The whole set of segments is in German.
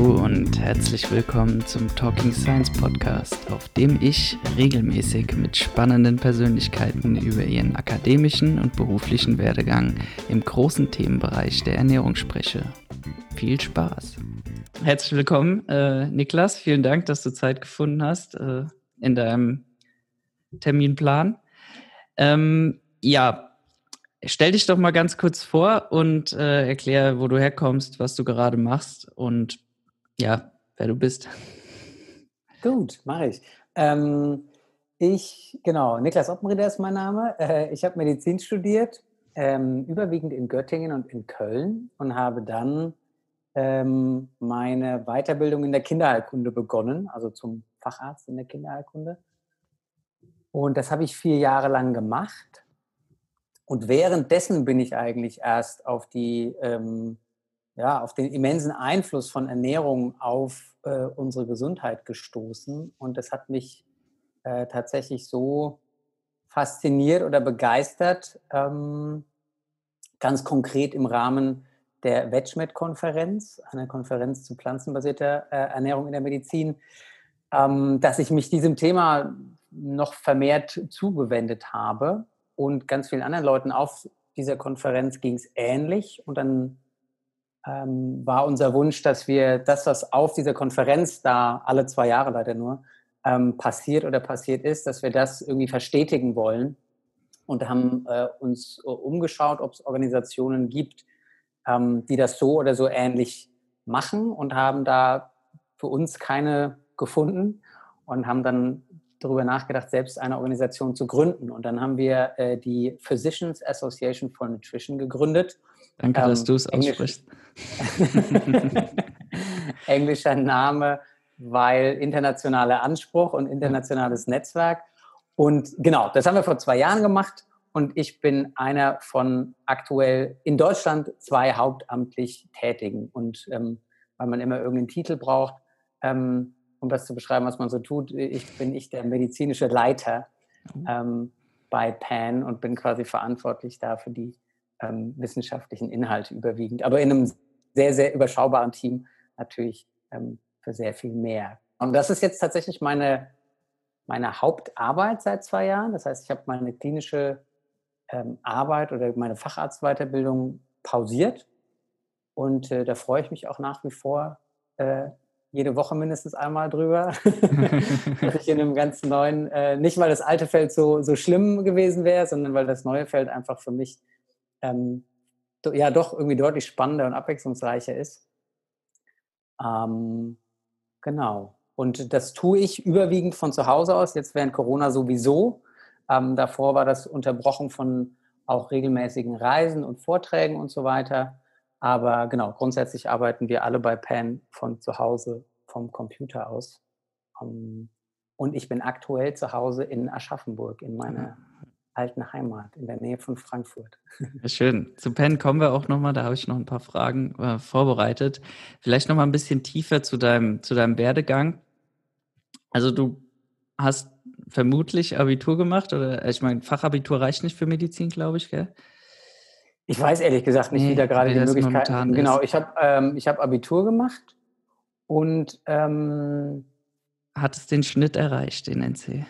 Hallo und herzlich willkommen zum Talking Science Podcast, auf dem ich regelmäßig mit spannenden Persönlichkeiten über ihren akademischen und beruflichen Werdegang im großen Themenbereich der Ernährung spreche. Viel Spaß! Herzlich willkommen, äh, Niklas. Vielen Dank, dass du Zeit gefunden hast äh, in deinem Terminplan. Ähm, ja, stell dich doch mal ganz kurz vor und äh, erklär, wo du herkommst, was du gerade machst und ja, wer du bist. Gut, mache ich. Ähm, ich, genau, Niklas Oppenrieder ist mein Name. Äh, ich habe Medizin studiert, ähm, überwiegend in Göttingen und in Köln und habe dann ähm, meine Weiterbildung in der Kinderheilkunde begonnen, also zum Facharzt in der Kinderheilkunde. Und das habe ich vier Jahre lang gemacht. Und währenddessen bin ich eigentlich erst auf die ähm, ja, auf den immensen Einfluss von Ernährung auf äh, unsere Gesundheit gestoßen. Und das hat mich äh, tatsächlich so fasziniert oder begeistert, ähm, ganz konkret im Rahmen der WetschMed-Konferenz, einer Konferenz zu pflanzenbasierter äh, Ernährung in der Medizin, ähm, dass ich mich diesem Thema noch vermehrt zugewendet habe. Und ganz vielen anderen Leuten auf dieser Konferenz ging es ähnlich. Und dann ähm, war unser Wunsch, dass wir das, was auf dieser Konferenz da alle zwei Jahre leider nur ähm, passiert oder passiert ist, dass wir das irgendwie verstetigen wollen und haben äh, uns äh, umgeschaut, ob es Organisationen gibt, ähm, die das so oder so ähnlich machen und haben da für uns keine gefunden und haben dann darüber nachgedacht, selbst eine Organisation zu gründen. Und dann haben wir äh, die Physicians Association for Nutrition gegründet Danke, ähm, dass du es aussprichst. Englischer Name, weil internationaler Anspruch und internationales Netzwerk. Und genau, das haben wir vor zwei Jahren gemacht. Und ich bin einer von aktuell in Deutschland zwei hauptamtlich Tätigen. Und ähm, weil man immer irgendeinen Titel braucht, ähm, um das zu beschreiben, was man so tut, ich, bin ich der medizinische Leiter mhm. ähm, bei PAN und bin quasi verantwortlich da für die ähm, wissenschaftlichen Inhalte überwiegend, aber in einem sehr, sehr überschaubaren Team natürlich ähm, für sehr viel mehr. Und das ist jetzt tatsächlich meine, meine Hauptarbeit seit zwei Jahren. Das heißt, ich habe meine klinische ähm, Arbeit oder meine Facharztweiterbildung pausiert. Und äh, da freue ich mich auch nach wie vor äh, jede Woche mindestens einmal drüber. dass ich in einem ganz neuen, äh, nicht weil das alte Feld so, so schlimm gewesen wäre, sondern weil das neue Feld einfach für mich ähm, ja doch irgendwie deutlich spannender und abwechslungsreicher ist. Ähm, genau. Und das tue ich überwiegend von zu Hause aus, jetzt während Corona sowieso. Ähm, davor war das unterbrochen von auch regelmäßigen Reisen und Vorträgen und so weiter. Aber genau, grundsätzlich arbeiten wir alle bei PAN von zu Hause vom Computer aus. Ähm, und ich bin aktuell zu Hause in Aschaffenburg, in meiner alten Heimat in der Nähe von Frankfurt. Schön. Zu Penn kommen wir auch nochmal, da habe ich noch ein paar Fragen äh, vorbereitet. Vielleicht nochmal ein bisschen tiefer zu deinem, zu deinem Werdegang. Also du hast vermutlich Abitur gemacht oder ich meine, Fachabitur reicht nicht für Medizin, glaube ich, gell? Ich weiß ehrlich gesagt nicht, nee, wie da gerade die Möglichkeiten Genau, ich habe ähm, hab Abitur gemacht und ähm, hat es den Schnitt erreicht, den NC?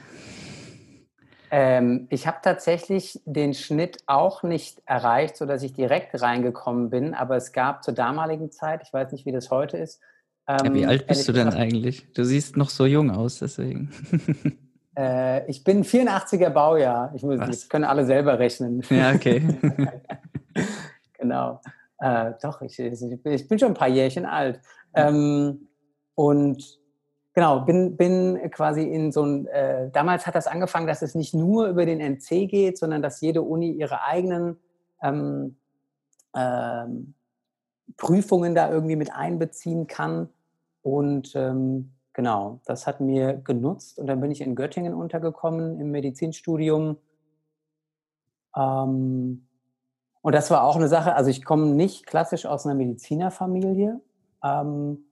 Ähm, ich habe tatsächlich den Schnitt auch nicht erreicht, sodass ich direkt reingekommen bin, aber es gab zur damaligen Zeit, ich weiß nicht, wie das heute ist. Ähm, wie alt bist du denn eigentlich? Du siehst noch so jung aus, deswegen. Äh, ich bin 84er Baujahr. Ich muss, das können alle selber rechnen. Ja, okay. genau. Äh, doch, ich, ich, bin schon ein paar Jährchen alt. Ähm, und Genau, bin, bin quasi in so ein, äh, damals hat das angefangen, dass es nicht nur über den NC geht, sondern dass jede Uni ihre eigenen ähm, ähm, Prüfungen da irgendwie mit einbeziehen kann. Und ähm, genau, das hat mir genutzt. Und dann bin ich in Göttingen untergekommen im Medizinstudium. Ähm, und das war auch eine Sache, also ich komme nicht klassisch aus einer Medizinerfamilie, ähm,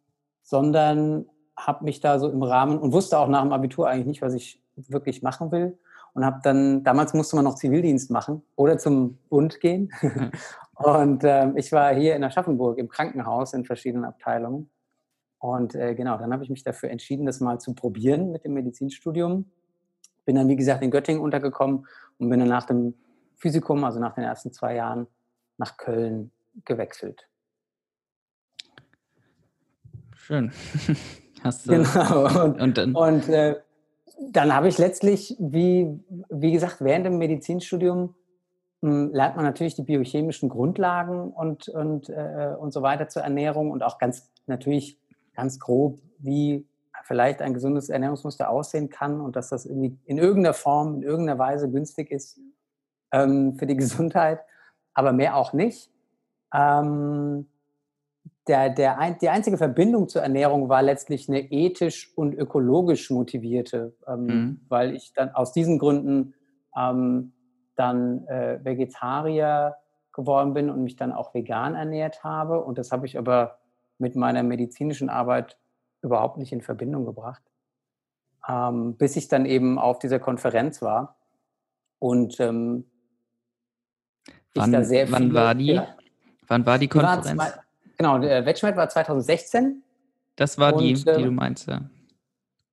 sondern habe mich da so im Rahmen und wusste auch nach dem Abitur eigentlich nicht, was ich wirklich machen will. und habe dann, damals musste man noch Zivildienst machen oder zum Bund gehen. und äh, ich war hier in Aschaffenburg im Krankenhaus in verschiedenen Abteilungen. Und äh, genau, dann habe ich mich dafür entschieden, das mal zu probieren mit dem Medizinstudium. Bin dann, wie gesagt, in Göttingen untergekommen und bin dann nach dem Physikum, also nach den ersten zwei Jahren, nach Köln gewechselt. Schön. Hast du, genau. Und, und dann, und, äh, dann habe ich letztlich, wie, wie gesagt, während dem Medizinstudium mh, hm, lernt man natürlich die biochemischen Grundlagen und, und, äh, und so weiter zur Ernährung und auch ganz natürlich ganz grob, wie vielleicht ein gesundes Ernährungsmuster aussehen kann und dass das irgendwie in irgendeiner Form, in irgendeiner Weise günstig ist ähm, für die Gesundheit, aber mehr auch nicht. Ähm, der, der ein, die einzige Verbindung zur Ernährung war letztlich eine ethisch und ökologisch motivierte, ähm, mhm. weil ich dann aus diesen Gründen ähm, dann äh, Vegetarier geworden bin und mich dann auch vegan ernährt habe. Und das habe ich aber mit meiner medizinischen Arbeit überhaupt nicht in Verbindung gebracht, ähm, bis ich dann eben auf dieser Konferenz war. Und ähm, wann, da sehr wann war die? Ja, wann war die Konferenz? War Genau, der Wettschmidt war 2016. Das war und, die, die du meinst, ja.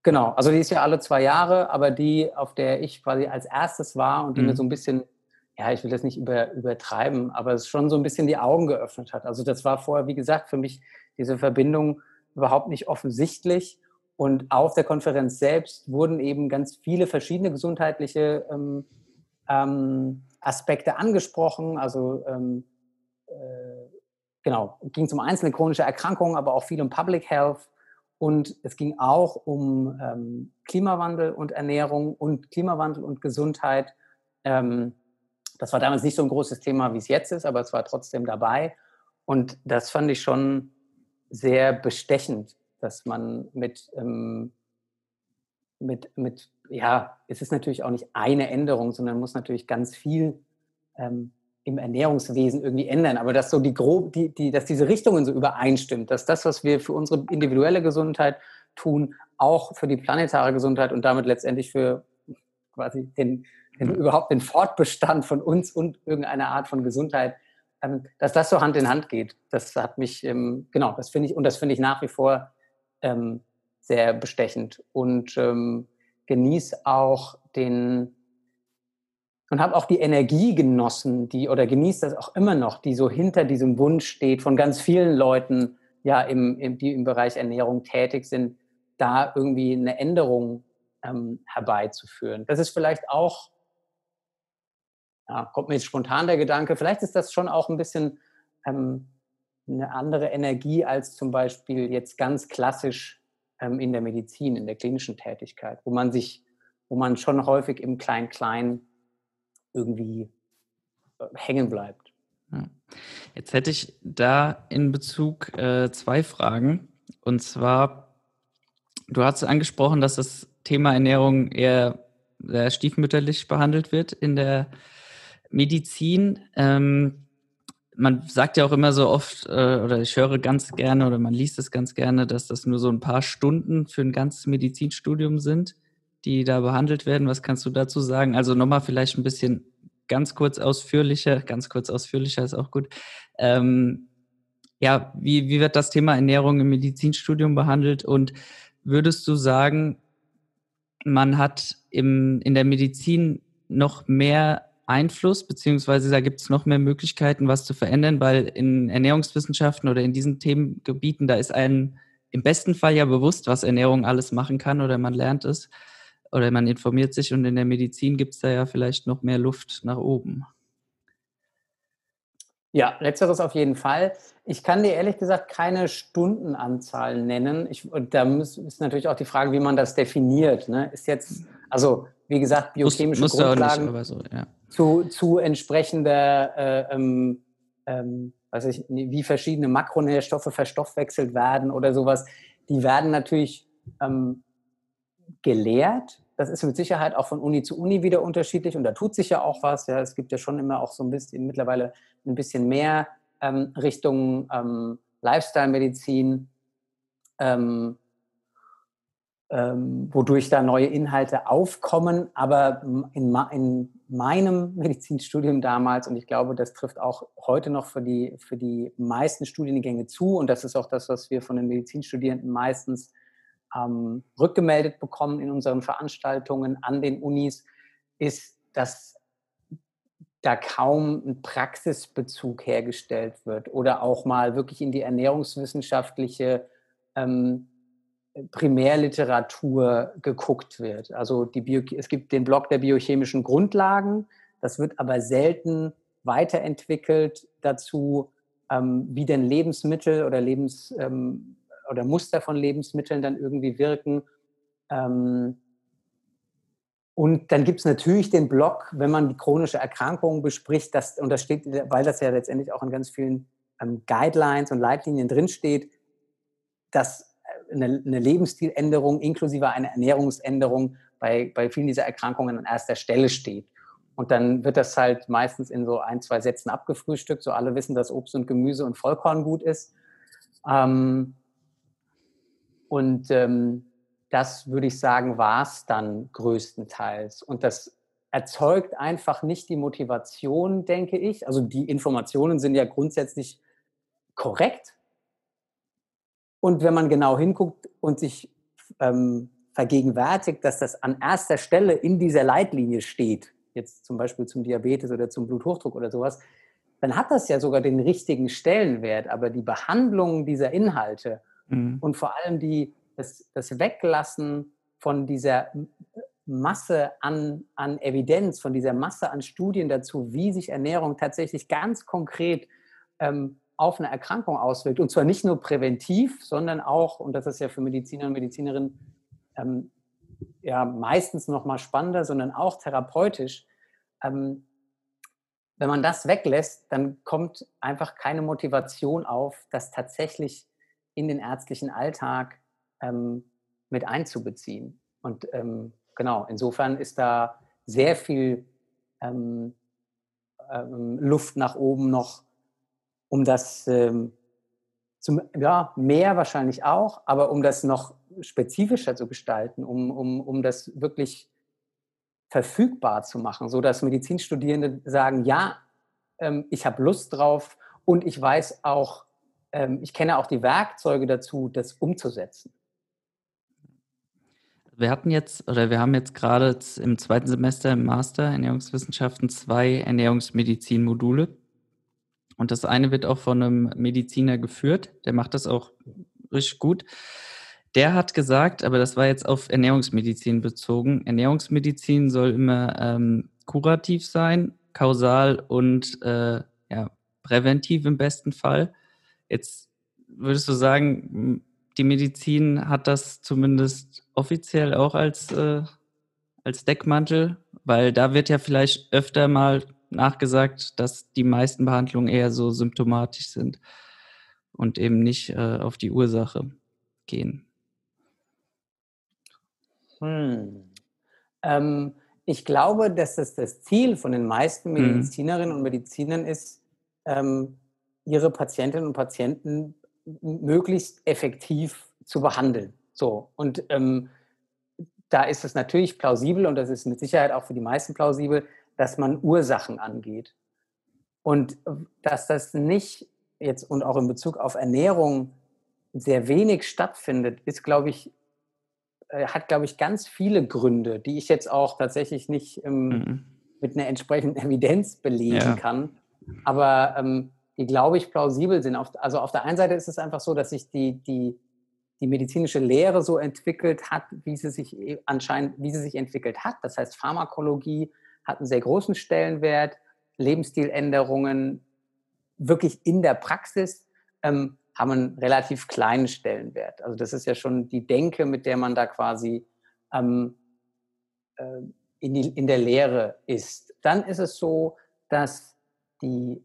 Genau, also die ist ja alle zwei Jahre, aber die, auf der ich quasi als erstes war und die mhm. mir so ein bisschen, ja, ich will das nicht über, übertreiben, aber es schon so ein bisschen die Augen geöffnet hat. Also das war vorher, wie gesagt, für mich diese Verbindung überhaupt nicht offensichtlich. Und auf der Konferenz selbst wurden eben ganz viele verschiedene gesundheitliche ähm, ähm, Aspekte angesprochen, also ähm, äh, genau, ging um einzelne chronische Erkrankungen, aber auch viel um Public Health. Und es ging auch um ähm, Klimawandel und Ernährung und Klimawandel und Gesundheit. Ähm, das war damals nicht so ein großes Thema, wie es jetzt ist, aber es war trotzdem dabei. Und das fand ich schon sehr bestechend, dass man mit, ähm, mit, mit, ja, es ist natürlich auch nicht eine Änderung, sondern muss natürlich ganz viel ähm, im Ernährungswesen irgendwie ändern, aber dass so die grob, die, die, dass diese Richtungen so übereinstimmt, dass das, was wir für unsere individuelle Gesundheit tun, auch für die planetare Gesundheit und damit letztendlich für quasi den, den mhm. überhaupt den Fortbestand von uns und irgendeiner Art von Gesundheit, ähm, dass das so Hand in Hand geht. Das hat mich, ähm, genau, das finde ich, und das finde ich nach wie vor ähm, sehr bestechend und ähm, genieße auch den, und habe auch die Energie genossen, die oder genießt das auch immer noch, die so hinter diesem Wunsch steht von ganz vielen Leuten, ja, im, im, die im Bereich Ernährung tätig sind, da irgendwie eine Änderung ähm, herbeizuführen. Das ist vielleicht auch, ja, kommt mir jetzt spontan der Gedanke, vielleicht ist das schon auch ein bisschen ähm, eine andere Energie als zum Beispiel jetzt ganz klassisch ähm, in der Medizin, in der klinischen Tätigkeit, wo man sich, wo man schon häufig im Klein-Klein irgendwie äh, hängen bleibt. Jetzt hätte ich da in Bezug äh, zwei Fragen. Und zwar, du hast angesprochen, dass das Thema Ernährung eher sehr stiefmütterlich behandelt wird in der Medizin. Ähm, man sagt ja auch immer so oft, äh, oder ich höre ganz gerne oder man liest es ganz gerne, dass das nur so ein paar Stunden für ein ganzes Medizinstudium sind die da behandelt werden. Was kannst du dazu sagen? Also nochmal vielleicht ein bisschen ganz kurz ausführlicher, ganz kurz ausführlicher ist auch gut. Ähm, ja, wie, wie wird das Thema Ernährung im Medizinstudium behandelt und würdest du sagen, man hat im, in der Medizin noch mehr Einfluss, beziehungsweise da gibt es noch mehr Möglichkeiten, was zu verändern, weil in Ernährungswissenschaften oder in diesen Themengebieten, da ist einem im besten Fall ja bewusst, was Ernährung alles machen kann oder man lernt es oder man informiert sich und in der Medizin gibt es da ja vielleicht noch mehr Luft nach oben. Ja, letzteres auf jeden Fall. Ich kann dir ehrlich gesagt keine Stundenanzahl nennen. Ich, und da muss, ist natürlich auch die Frage, wie man das definiert. Ne? Ist jetzt, also wie gesagt, biochemische muss, muss Grundlagen nicht, so, ja. Zu, zu entsprechender, äh, ähm, ähm, weiß ich, wie verschiedene Makronährstoffe verstoffwechselt werden oder sowas. Die werden natürlich ähm, gelehrt. Das ist mit Sicherheit auch von Uni zu Uni wieder unterschiedlich und da tut sich ja auch was. Ja, es gibt ja schon immer auch so ein bisschen mittlerweile ein bisschen mehr ähm, Richtung ähm, Lifestyle-Medizin. Ähm, ähm, wodurch da neue Inhalte aufkommen. Aber in, in, meinem Medizinstudium damals, und ich glaube, das trifft auch heute noch für die, für die meisten Studiengänge zu, und das ist auch das, was wir von den Medizinstudierenden meistens ähm, rückgemeldet bekommen in unseren Veranstaltungen an den Unis, ist, dass da kaum ein Praxisbezug hergestellt wird oder auch mal wirklich in die ernährungswissenschaftliche ähm, Primärliteratur geguckt wird. Also die Bio es gibt den Blog der biochemischen Grundlagen, das wird aber selten weiterentwickelt dazu, ähm, wie denn Lebensmittel oder Lebens ähm, oder Muster von Lebensmitteln dann irgendwie wirken. Ähm, und dann gibt es natürlich den Blog, wenn man die chronische Erkrankung bespricht, das, und das steht, weil das ja letztendlich auch in ganz vielen ähm, Guidelines und Leitlinien drinsteht, dass eine, eine Lebensstiländerung inklusive einer Ernährungsänderung bei, bei vielen dieser Erkrankungen an erster Stelle steht. Und dann wird das halt meistens in so ein, zwei Sätzen abgefrühstückt, so alle wissen, dass Obst und Gemüse und Vollkorn gut ist. Ähm, und ähm, das würde ich sagen, war es dann größtenteils. Und das erzeugt einfach nicht die Motivation, denke ich. Also die Informationen sind ja grundsätzlich korrekt, und wenn man genau hinguckt und sich ähm, vergegenwärtigt, dass das an erster Stelle in dieser Leitlinie steht, jetzt zum Beispiel zum Diabetes oder zum Bluthochdruck oder sowas, dann hat das ja sogar den richtigen Stellenwert. Aber die Behandlung dieser Inhalte mhm. und vor allem die, das, das Weglassen von dieser Masse an, an Evidenz, von dieser Masse an Studien dazu, wie sich Ernährung tatsächlich ganz konkret ähm, auf eine Erkrankung auswirkt. Und zwar nicht nur präventiv, sondern auch, und das ist ja für Mediziner und Medizinerinnen ähm, ja meistens noch mal spannender, sondern auch therapeutisch. Ähm, wenn man das weglässt, dann kommt einfach keine Motivation auf, das tatsächlich in den ärztlichen Alltag ähm, mit einzubeziehen. Und ähm, genau, insofern ist da sehr viel ähm, ähm, Luft nach oben noch um das ähm, zum, ja, mehr wahrscheinlich auch, aber um das noch spezifischer zu gestalten, um, um, um das wirklich verfügbar zu machen, sodass Medizinstudierende sagen, ja, ähm, ich habe Lust drauf und ich weiß auch, ähm, ich kenne auch die Werkzeuge dazu, das umzusetzen. Wir hatten jetzt, oder wir haben jetzt gerade im zweiten Semester im Master Ernährungswissenschaften zwei Ernährungsmedizin-Module. Und das eine wird auch von einem Mediziner geführt, der macht das auch richtig gut. Der hat gesagt, aber das war jetzt auf Ernährungsmedizin bezogen, Ernährungsmedizin soll immer ähm, kurativ sein, kausal und äh, ja, präventiv im besten Fall. Jetzt würdest du sagen, die Medizin hat das zumindest offiziell auch als, äh, als Deckmantel, weil da wird ja vielleicht öfter mal nachgesagt, dass die meisten Behandlungen eher so symptomatisch sind und eben nicht äh, auf die Ursache gehen. Hm. Ähm, ich glaube, dass das das Ziel von den meisten hm. Medizinerinnen hm. und Medizinern ist, ähm, ihre Patientinnen und Patienten möglichst effektiv zu behandeln. So und ähm, da ist es natürlich plausibel und das ist mit Sicherheit auch für die meisten plausibel, dass man Ursachen angeht. Und dass das nicht jetzt und auch in Bezug auf Ernährung sehr wenig stattfindet, ist, glaube ich, äh, hat, glaube ich, ganz viele Gründe, die ich jetzt auch tatsächlich nicht ähm, mhm. mit einer entsprechenden Evidenz belegen ja. kann. Aber ähm, die, glaube ich, plausibel sind. Auf, also auf der einen Seite ist es einfach so, dass sich die, die, die medizinische Lehre so entwickelt hat, wie sie sich äh, anscheinend, wie sie sich entwickelt hat. Das heißt, Pharmakologie hat einen sehr großen Stellenwert. Lebensstiländerungen wirklich in der Praxis ähm, haben einen relativ kleinen Stellenwert. Also das ist ja schon die Denke, mit der man da quasi ähm, äh, in, die, in der Lehre ist. Dann ist es so, dass die,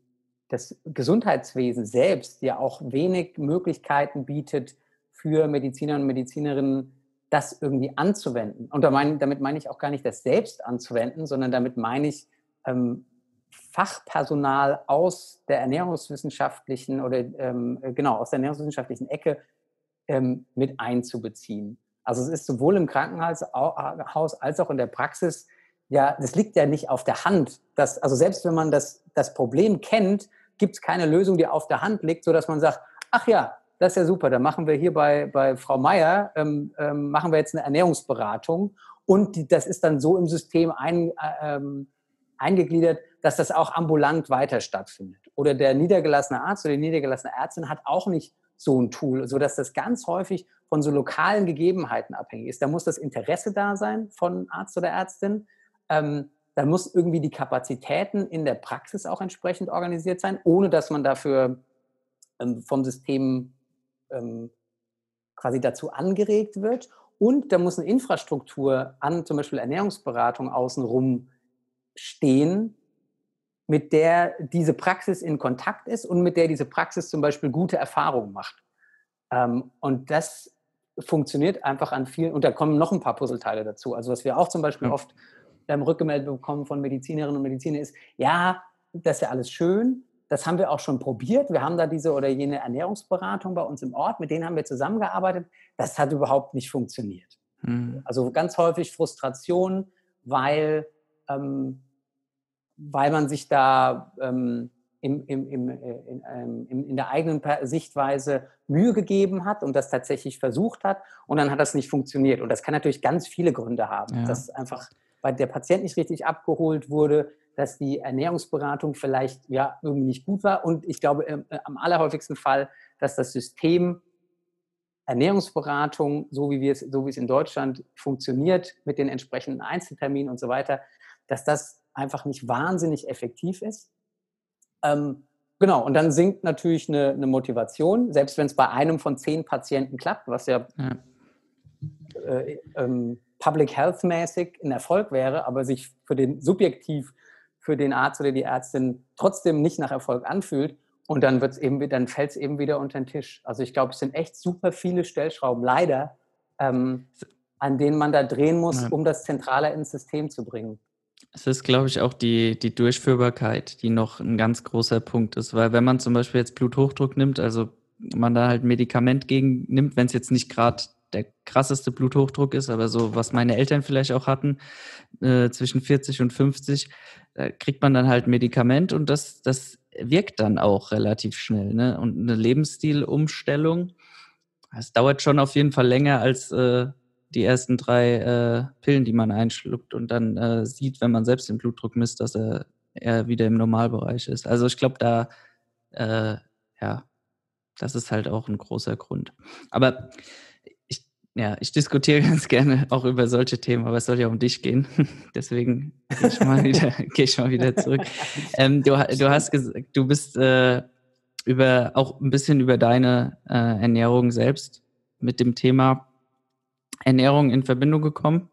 das Gesundheitswesen selbst ja auch wenig Möglichkeiten bietet für Mediziner und Medizinerinnen, das irgendwie anzuwenden. Und damit meine ich auch gar nicht das selbst anzuwenden, sondern damit meine ich ähm, Fachpersonal aus der ernährungswissenschaftlichen oder ähm, genau aus der ernährungswissenschaftlichen Ecke ähm, mit einzubeziehen. Also es ist sowohl im Krankenhaus als auch in der Praxis, ja, das liegt ja nicht auf der Hand. Dass, also selbst wenn man das, das Problem kennt, gibt es keine Lösung, die auf der Hand liegt, sodass man sagt, ach ja, das ist ja super, dann machen wir hier bei, bei Frau Meier, ähm, ähm, machen wir jetzt eine Ernährungsberatung und die, das ist dann so im System ein, äh, ähm, eingegliedert, dass das auch ambulant weiter stattfindet. Oder der niedergelassene Arzt oder die niedergelassene Ärztin hat auch nicht so ein Tool, sodass das ganz häufig von so lokalen Gegebenheiten abhängig ist. Da muss das Interesse da sein von Arzt oder Ärztin. Ähm, dann muss irgendwie die Kapazitäten in der Praxis auch entsprechend organisiert sein, ohne dass man dafür ähm, vom System ähm, quasi dazu angeregt wird. Und da muss eine Infrastruktur an zum Beispiel Ernährungsberatung außenrum stehen, mit der diese Praxis in Kontakt ist und mit der diese Praxis zum Beispiel gute Erfahrungen macht. Ähm, und das funktioniert einfach an vielen, und da kommen noch ein paar Puzzleteile dazu. Also was wir auch zum Beispiel ja. oft ähm, rückgemeldet bekommen von Medizinerinnen und Medizinern ist, ja, das ist ja alles schön, das haben wir auch schon probiert. Wir haben da diese oder jene Ernährungsberatung bei uns im Ort, mit denen haben wir zusammengearbeitet. Das hat überhaupt nicht funktioniert. Mhm. Also ganz häufig Frustration, weil, ähm, weil man sich da ähm, im, im, im, äh, in, ähm, in, in, der eigenen Sichtweise Mühe gegeben hat und das tatsächlich versucht hat und dann hat das nicht funktioniert. Und das kann natürlich ganz viele Gründe haben, ja. dass einfach weil der Patient nicht richtig abgeholt wurde, dass die Ernährungsberatung vielleicht ja irgendwie nicht gut war und ich glaube äh, am allerhäufigsten Fall, dass das System Ernährungsberatung, so wie, wir es, so wie es in Deutschland funktioniert, mit den entsprechenden Einzelterminen und so weiter, dass das einfach nicht wahnsinnig effektiv ist. Ähm, genau, und dann sinkt natürlich eine, eine Motivation, selbst wenn es bei einem von zehn Patienten klappt, was ja, ja. Äh, ähm, Public Health mäßig ein Erfolg wäre, aber sich für den subjektiv für den Arzt oder die Ärztin trotzdem nicht nach Erfolg anfühlt. Und dann wird's eben, dann fällt es eben wieder unter den Tisch. Also ich glaube, es sind echt super viele Stellschrauben, leider, ähm, an denen man da drehen muss, um das zentraler ins System zu bringen. Es ist, glaube ich, auch die, die Durchführbarkeit, die noch ein ganz großer Punkt ist. Weil wenn man zum Beispiel jetzt Bluthochdruck nimmt, also man da halt ein Medikament gegen nimmt, wenn es jetzt nicht gerade der krasseste Bluthochdruck ist, aber so, was meine Eltern vielleicht auch hatten, äh, zwischen 40 und 50, da kriegt man dann halt Medikament und das, das wirkt dann auch relativ schnell. Ne? Und eine Lebensstilumstellung, das dauert schon auf jeden Fall länger als äh, die ersten drei äh, Pillen, die man einschluckt und dann äh, sieht, wenn man selbst den Blutdruck misst, dass er, er wieder im Normalbereich ist. Also ich glaube, da, äh, ja, das ist halt auch ein großer Grund. Aber ja, ich diskutiere ganz gerne auch über solche Themen, aber es soll ja um dich gehen. Deswegen gehe ich mal wieder, gehe ich mal wieder zurück. Ähm, du, du hast gesagt, du bist äh, über auch ein bisschen über deine äh, Ernährung selbst mit dem Thema Ernährung in Verbindung gekommen.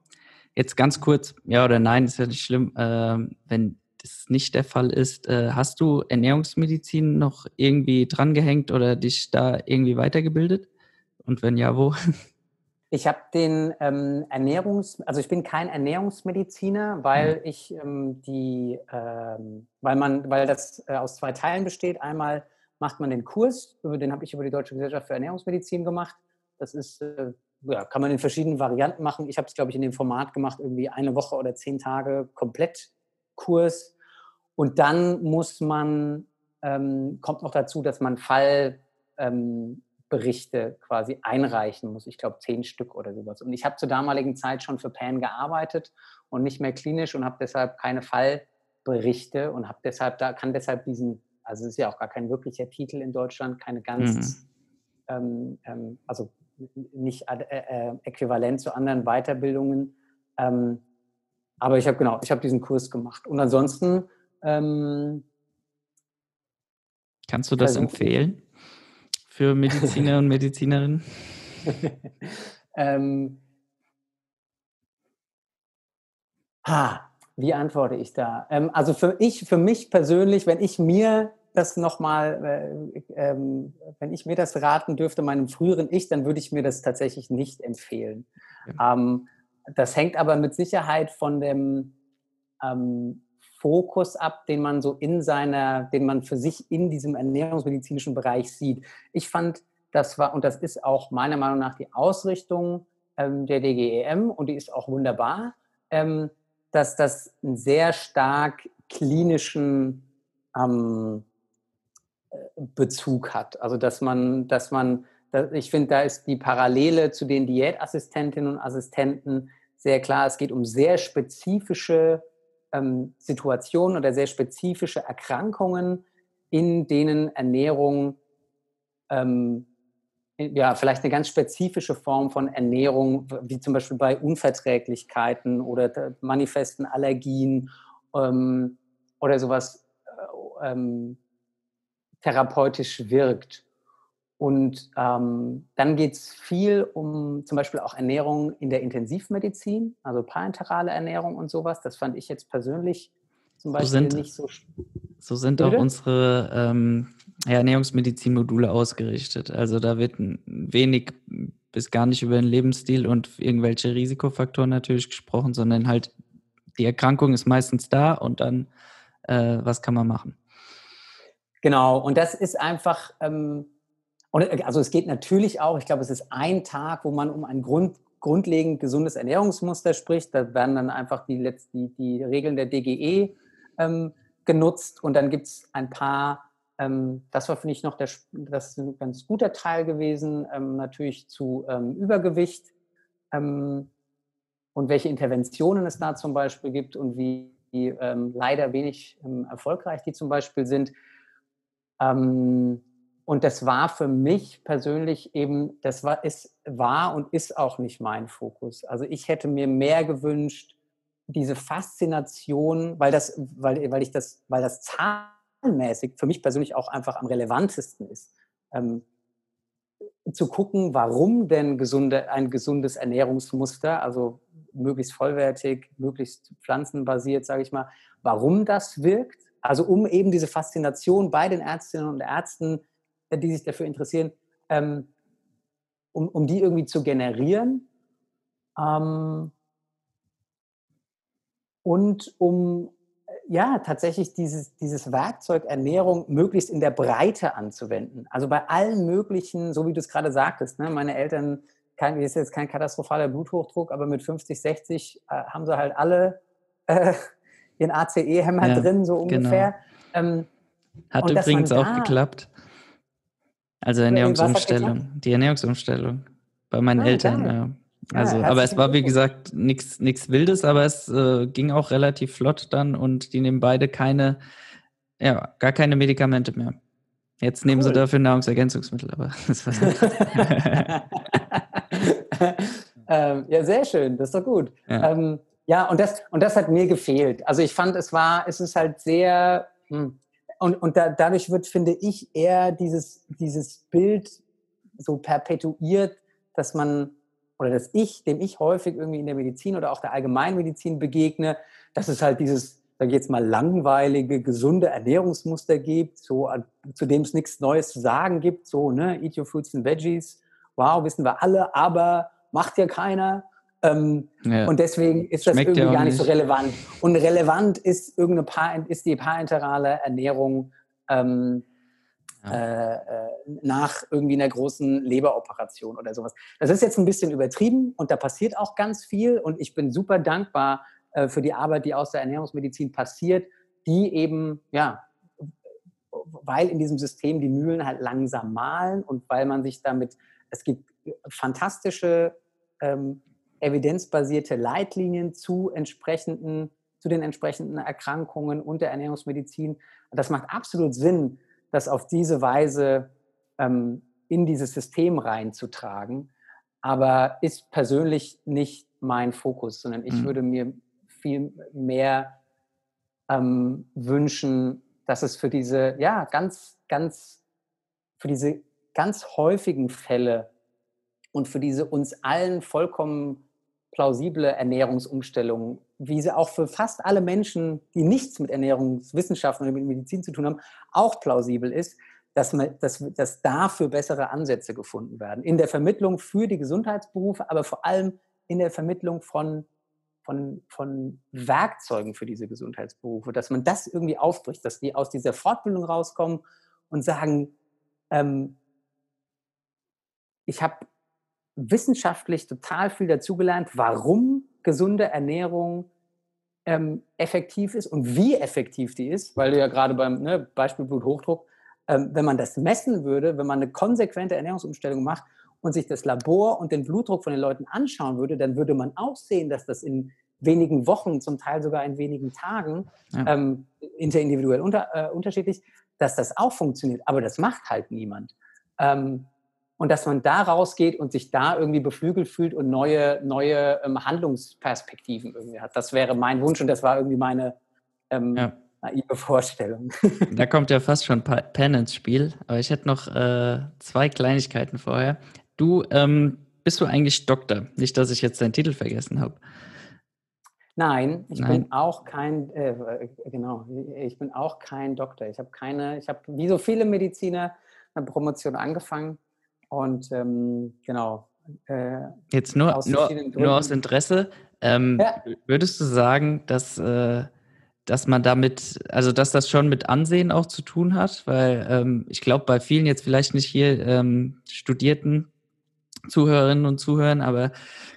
Jetzt ganz kurz, ja oder nein, ist ja nicht schlimm. Äh, wenn das nicht der Fall ist, äh, hast du Ernährungsmedizin noch irgendwie drangehängt oder dich da irgendwie weitergebildet? Und wenn ja, wo? Ich habe den ähm, Ernährungs, also ich bin kein Ernährungsmediziner, weil mhm. ich ähm, die, ähm, weil man, weil das äh, aus zwei Teilen besteht. Einmal macht man den Kurs, den habe ich über die Deutsche Gesellschaft für Ernährungsmedizin gemacht. Das ist, äh, ja, kann man in verschiedenen Varianten machen. Ich habe es, glaube ich, in dem Format gemacht, irgendwie eine Woche oder zehn Tage komplett Kurs. Und dann muss man, ähm, kommt noch dazu, dass man Fall, ähm, Berichte quasi einreichen muss. Ich glaube, zehn Stück oder sowas. Und ich habe zur damaligen Zeit schon für PAN gearbeitet und nicht mehr klinisch und habe deshalb keine Fallberichte und habe deshalb da kann deshalb diesen, also es ist ja auch gar kein wirklicher Titel in Deutschland, keine ganz, mhm. ähm, ähm, also nicht äh, äh, äquivalent zu anderen Weiterbildungen. Ähm, aber ich habe genau, ich habe diesen Kurs gemacht. Und ansonsten ähm, Kannst du das empfehlen? Für Mediziner und Medizinerinnen? ähm, ha, wie antworte ich da? Ähm, also für ich, für mich persönlich, wenn ich mir das nochmal, äh, ähm, wenn ich mir das raten dürfte, meinem früheren Ich, dann würde ich mir das tatsächlich nicht empfehlen. Ja. Ähm, das hängt aber mit Sicherheit von dem ähm, Fokus ab, den man so in seiner, den man für sich in diesem ernährungsmedizinischen Bereich sieht. Ich fand, das war, und das ist auch meiner Meinung nach die Ausrichtung ähm, der DGEM und die ist auch wunderbar, ähm, dass das einen sehr stark klinischen ähm, äh, Bezug hat. Also dass man, dass man, ich finde, da ist die Parallele zu den Diätassistentinnen und Assistenten sehr klar. Es geht um sehr spezifische ähm, Situationen oder sehr spezifische Erkrankungen, in denen Ernährung ähm, ja, vielleicht eine ganz spezifische Form von Ernährung, wie zum Beispiel bei Unverträglichkeiten oder manifesten Allergien ähm, oder sowas äh, ähm, therapeutisch wirkt. Und ähm, dann geht es viel um zum Beispiel auch Ernährung in der Intensivmedizin, also parenterale Ernährung und sowas. Das fand ich jetzt persönlich zum Beispiel so sind, nicht so. So sind Bitte? auch unsere ähm, Ernährungsmedizin-Module ausgerichtet. Also da wird wenig bis gar nicht über den Lebensstil und irgendwelche Risikofaktoren natürlich gesprochen, sondern halt die Erkrankung ist meistens da und dann äh, was kann man machen. Genau, und das ist einfach, ähm, und, äh, also es geht natürlich auch, ich glaube, es ist ein Tag, wo man um ein Grund, grundlegend gesundes Ernährungsmuster spricht. Da werden dann einfach die, die, die Regeln der DGE ähm, genutzt und dann gibt es ein paar, ähm, das war, finde ich, noch der, das ist ein ganz guter Teil gewesen, ähm, natürlich zu ähm, Übergewicht ähm, und welche Interventionen es da zum Beispiel gibt und wie, wie ähm, leider wenig erfolgreich die zum Beispiel sind. Ähm, und das war für mich persönlich eben, das war, ist, war und ist auch nicht mein Fokus. Also ich hätte mir mehr gewünscht, diese Faszination, weil das, weil, weil ich das, weil das zahlenmäßig für mich persönlich auch einfach am relevantesten ist. Ähm, zu gucken, warum denn gesunde, ein gesundes Ernährungsmuster, also möglichst vollwertig, möglichst pflanzenbasiert, sage ich mal, warum das wirkt. Also um eben diese Faszination bei den Ärztinnen und Ärzten die sich dafür interessieren, ähm, um, um die irgendwie zu generieren. Ähm, und um ja tatsächlich dieses, dieses Werkzeug Ernährung möglichst in der Breite anzuwenden. Also bei allen möglichen, so wie du es gerade sagtest, ne, meine Eltern, kein, ist jetzt kein katastrophaler Bluthochdruck, aber mit 50, 60 äh, haben sie halt alle äh, ihren ACE-Hämmer ja, drin, so genau. ungefähr. Genau. Ähm, Hat übrigens auch geklappt. Also Ernährungsumstellung, die Ernährungsumstellung bei meinen ah, Eltern. Ja. Also, ja, aber es war wie gesagt nichts Wildes, aber es äh, ging auch relativ flott dann und die nehmen beide keine, ja, gar keine Medikamente mehr. Jetzt nehmen cool. sie dafür Nahrungsergänzungsmittel, aber das war ähm, Ja, sehr schön, das ist doch gut. Ja. Ähm, ja, und das, und das hat mir gefehlt. Also ich fand, es war, es ist halt sehr, hm, und, und da, dadurch wird, finde ich, eher dieses, dieses Bild so perpetuiert, dass man, oder dass ich, dem ich häufig irgendwie in der Medizin oder auch der Allgemeinmedizin begegne, dass es halt dieses, sage ich jetzt mal, langweilige, gesunde Ernährungsmuster gibt, so, zu dem es nichts Neues zu sagen gibt, so, ne, eat your fruits and veggies, wow, wissen wir alle, aber macht ja keiner. Ähm, ja. Und deswegen ist das Schmeckt irgendwie gar nicht so relevant. Und relevant ist irgendeine Paar, ist die parenterale Ernährung ähm, ja. äh, nach irgendwie einer großen Leberoperation oder sowas. Das ist jetzt ein bisschen übertrieben und da passiert auch ganz viel. Und ich bin super dankbar äh, für die Arbeit, die aus der Ernährungsmedizin passiert, die eben, ja, weil in diesem System die Mühlen halt langsam malen und weil man sich damit, es gibt fantastische ähm, evidenzbasierte Leitlinien zu entsprechenden, zu den entsprechenden Erkrankungen und der Ernährungsmedizin. das macht absolut Sinn, das auf diese Weise ähm, in dieses System reinzutragen. Aber ist persönlich nicht mein Fokus, sondern ich mhm. würde mir viel mehr ähm, wünschen, dass es für diese, ja, ganz, ganz, für diese ganz häufigen Fälle und für diese uns allen vollkommen plausible Ernährungsumstellung, wie sie auch für fast alle Menschen, die nichts mit Ernährungswissenschaften oder mit Medizin zu tun haben, auch plausibel ist, dass, man, dass, dass dafür bessere Ansätze gefunden werden. In der Vermittlung für die Gesundheitsberufe, aber vor allem in der Vermittlung von, von, von Werkzeugen für diese Gesundheitsberufe, dass man das irgendwie aufbricht, dass die aus dieser Fortbildung rauskommen und sagen, ähm, ich habe wissenschaftlich total viel dazugelernt, warum gesunde Ernährung ähm, effektiv ist und wie effektiv die ist, weil du ja gerade beim ne, Beispiel Bluthochdruck, ähm, wenn man das messen würde, wenn man eine konsequente Ernährungsumstellung macht und sich das Labor und den Blutdruck von den Leuten anschauen würde, dann würde man auch sehen, dass das in wenigen Wochen, zum Teil sogar in wenigen Tagen, ja. ähm, interindividuell unter, äh, unterschiedlich, dass das auch funktioniert. Aber das macht halt niemand. Ähm, und dass man da rausgeht und sich da irgendwie beflügelt fühlt und neue, neue ähm, Handlungsperspektiven irgendwie hat. Das wäre mein Wunsch und das war irgendwie meine ähm, ja. naive Vorstellung. Da kommt ja fast schon Pen ins Spiel, aber ich hätte noch äh, zwei Kleinigkeiten vorher. Du, ähm, bist du eigentlich Doktor? Nicht, dass ich jetzt deinen Titel vergessen habe. Nein, ich Nein. bin auch kein, äh, genau, ich bin auch kein Doktor. Ich habe keine, ich habe wie so viele Mediziner eine Promotion angefangen und ähm, genau. Äh, Jetzt nur, nur, nur aus Interesse, ähm, ja. würdest du sagen, dass, äh, dass man damit, also dass das schon mit Ansehen auch zu tun hat? Weil ähm, ich glaube, bei vielen jetzt vielleicht nicht hier ähm, Studierten, Zuhörerinnen und Zuhörern, aber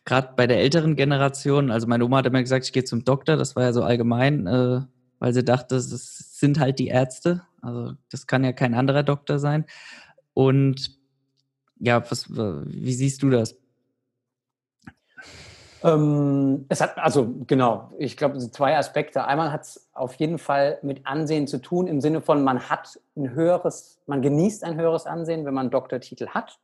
gerade bei der älteren Generation, also meine Oma hat immer gesagt, ich gehe zum Doktor, das war ja so allgemein, äh, weil sie dachte, das sind halt die Ärzte, also das kann ja kein anderer Doktor sein. Und ja, was, wie siehst du das? Ähm, es hat, also genau, ich glaube, zwei Aspekte. Einmal hat es auf jeden Fall mit Ansehen zu tun, im Sinne von, man hat ein höheres, man genießt ein höheres Ansehen, wenn man einen Doktortitel hat.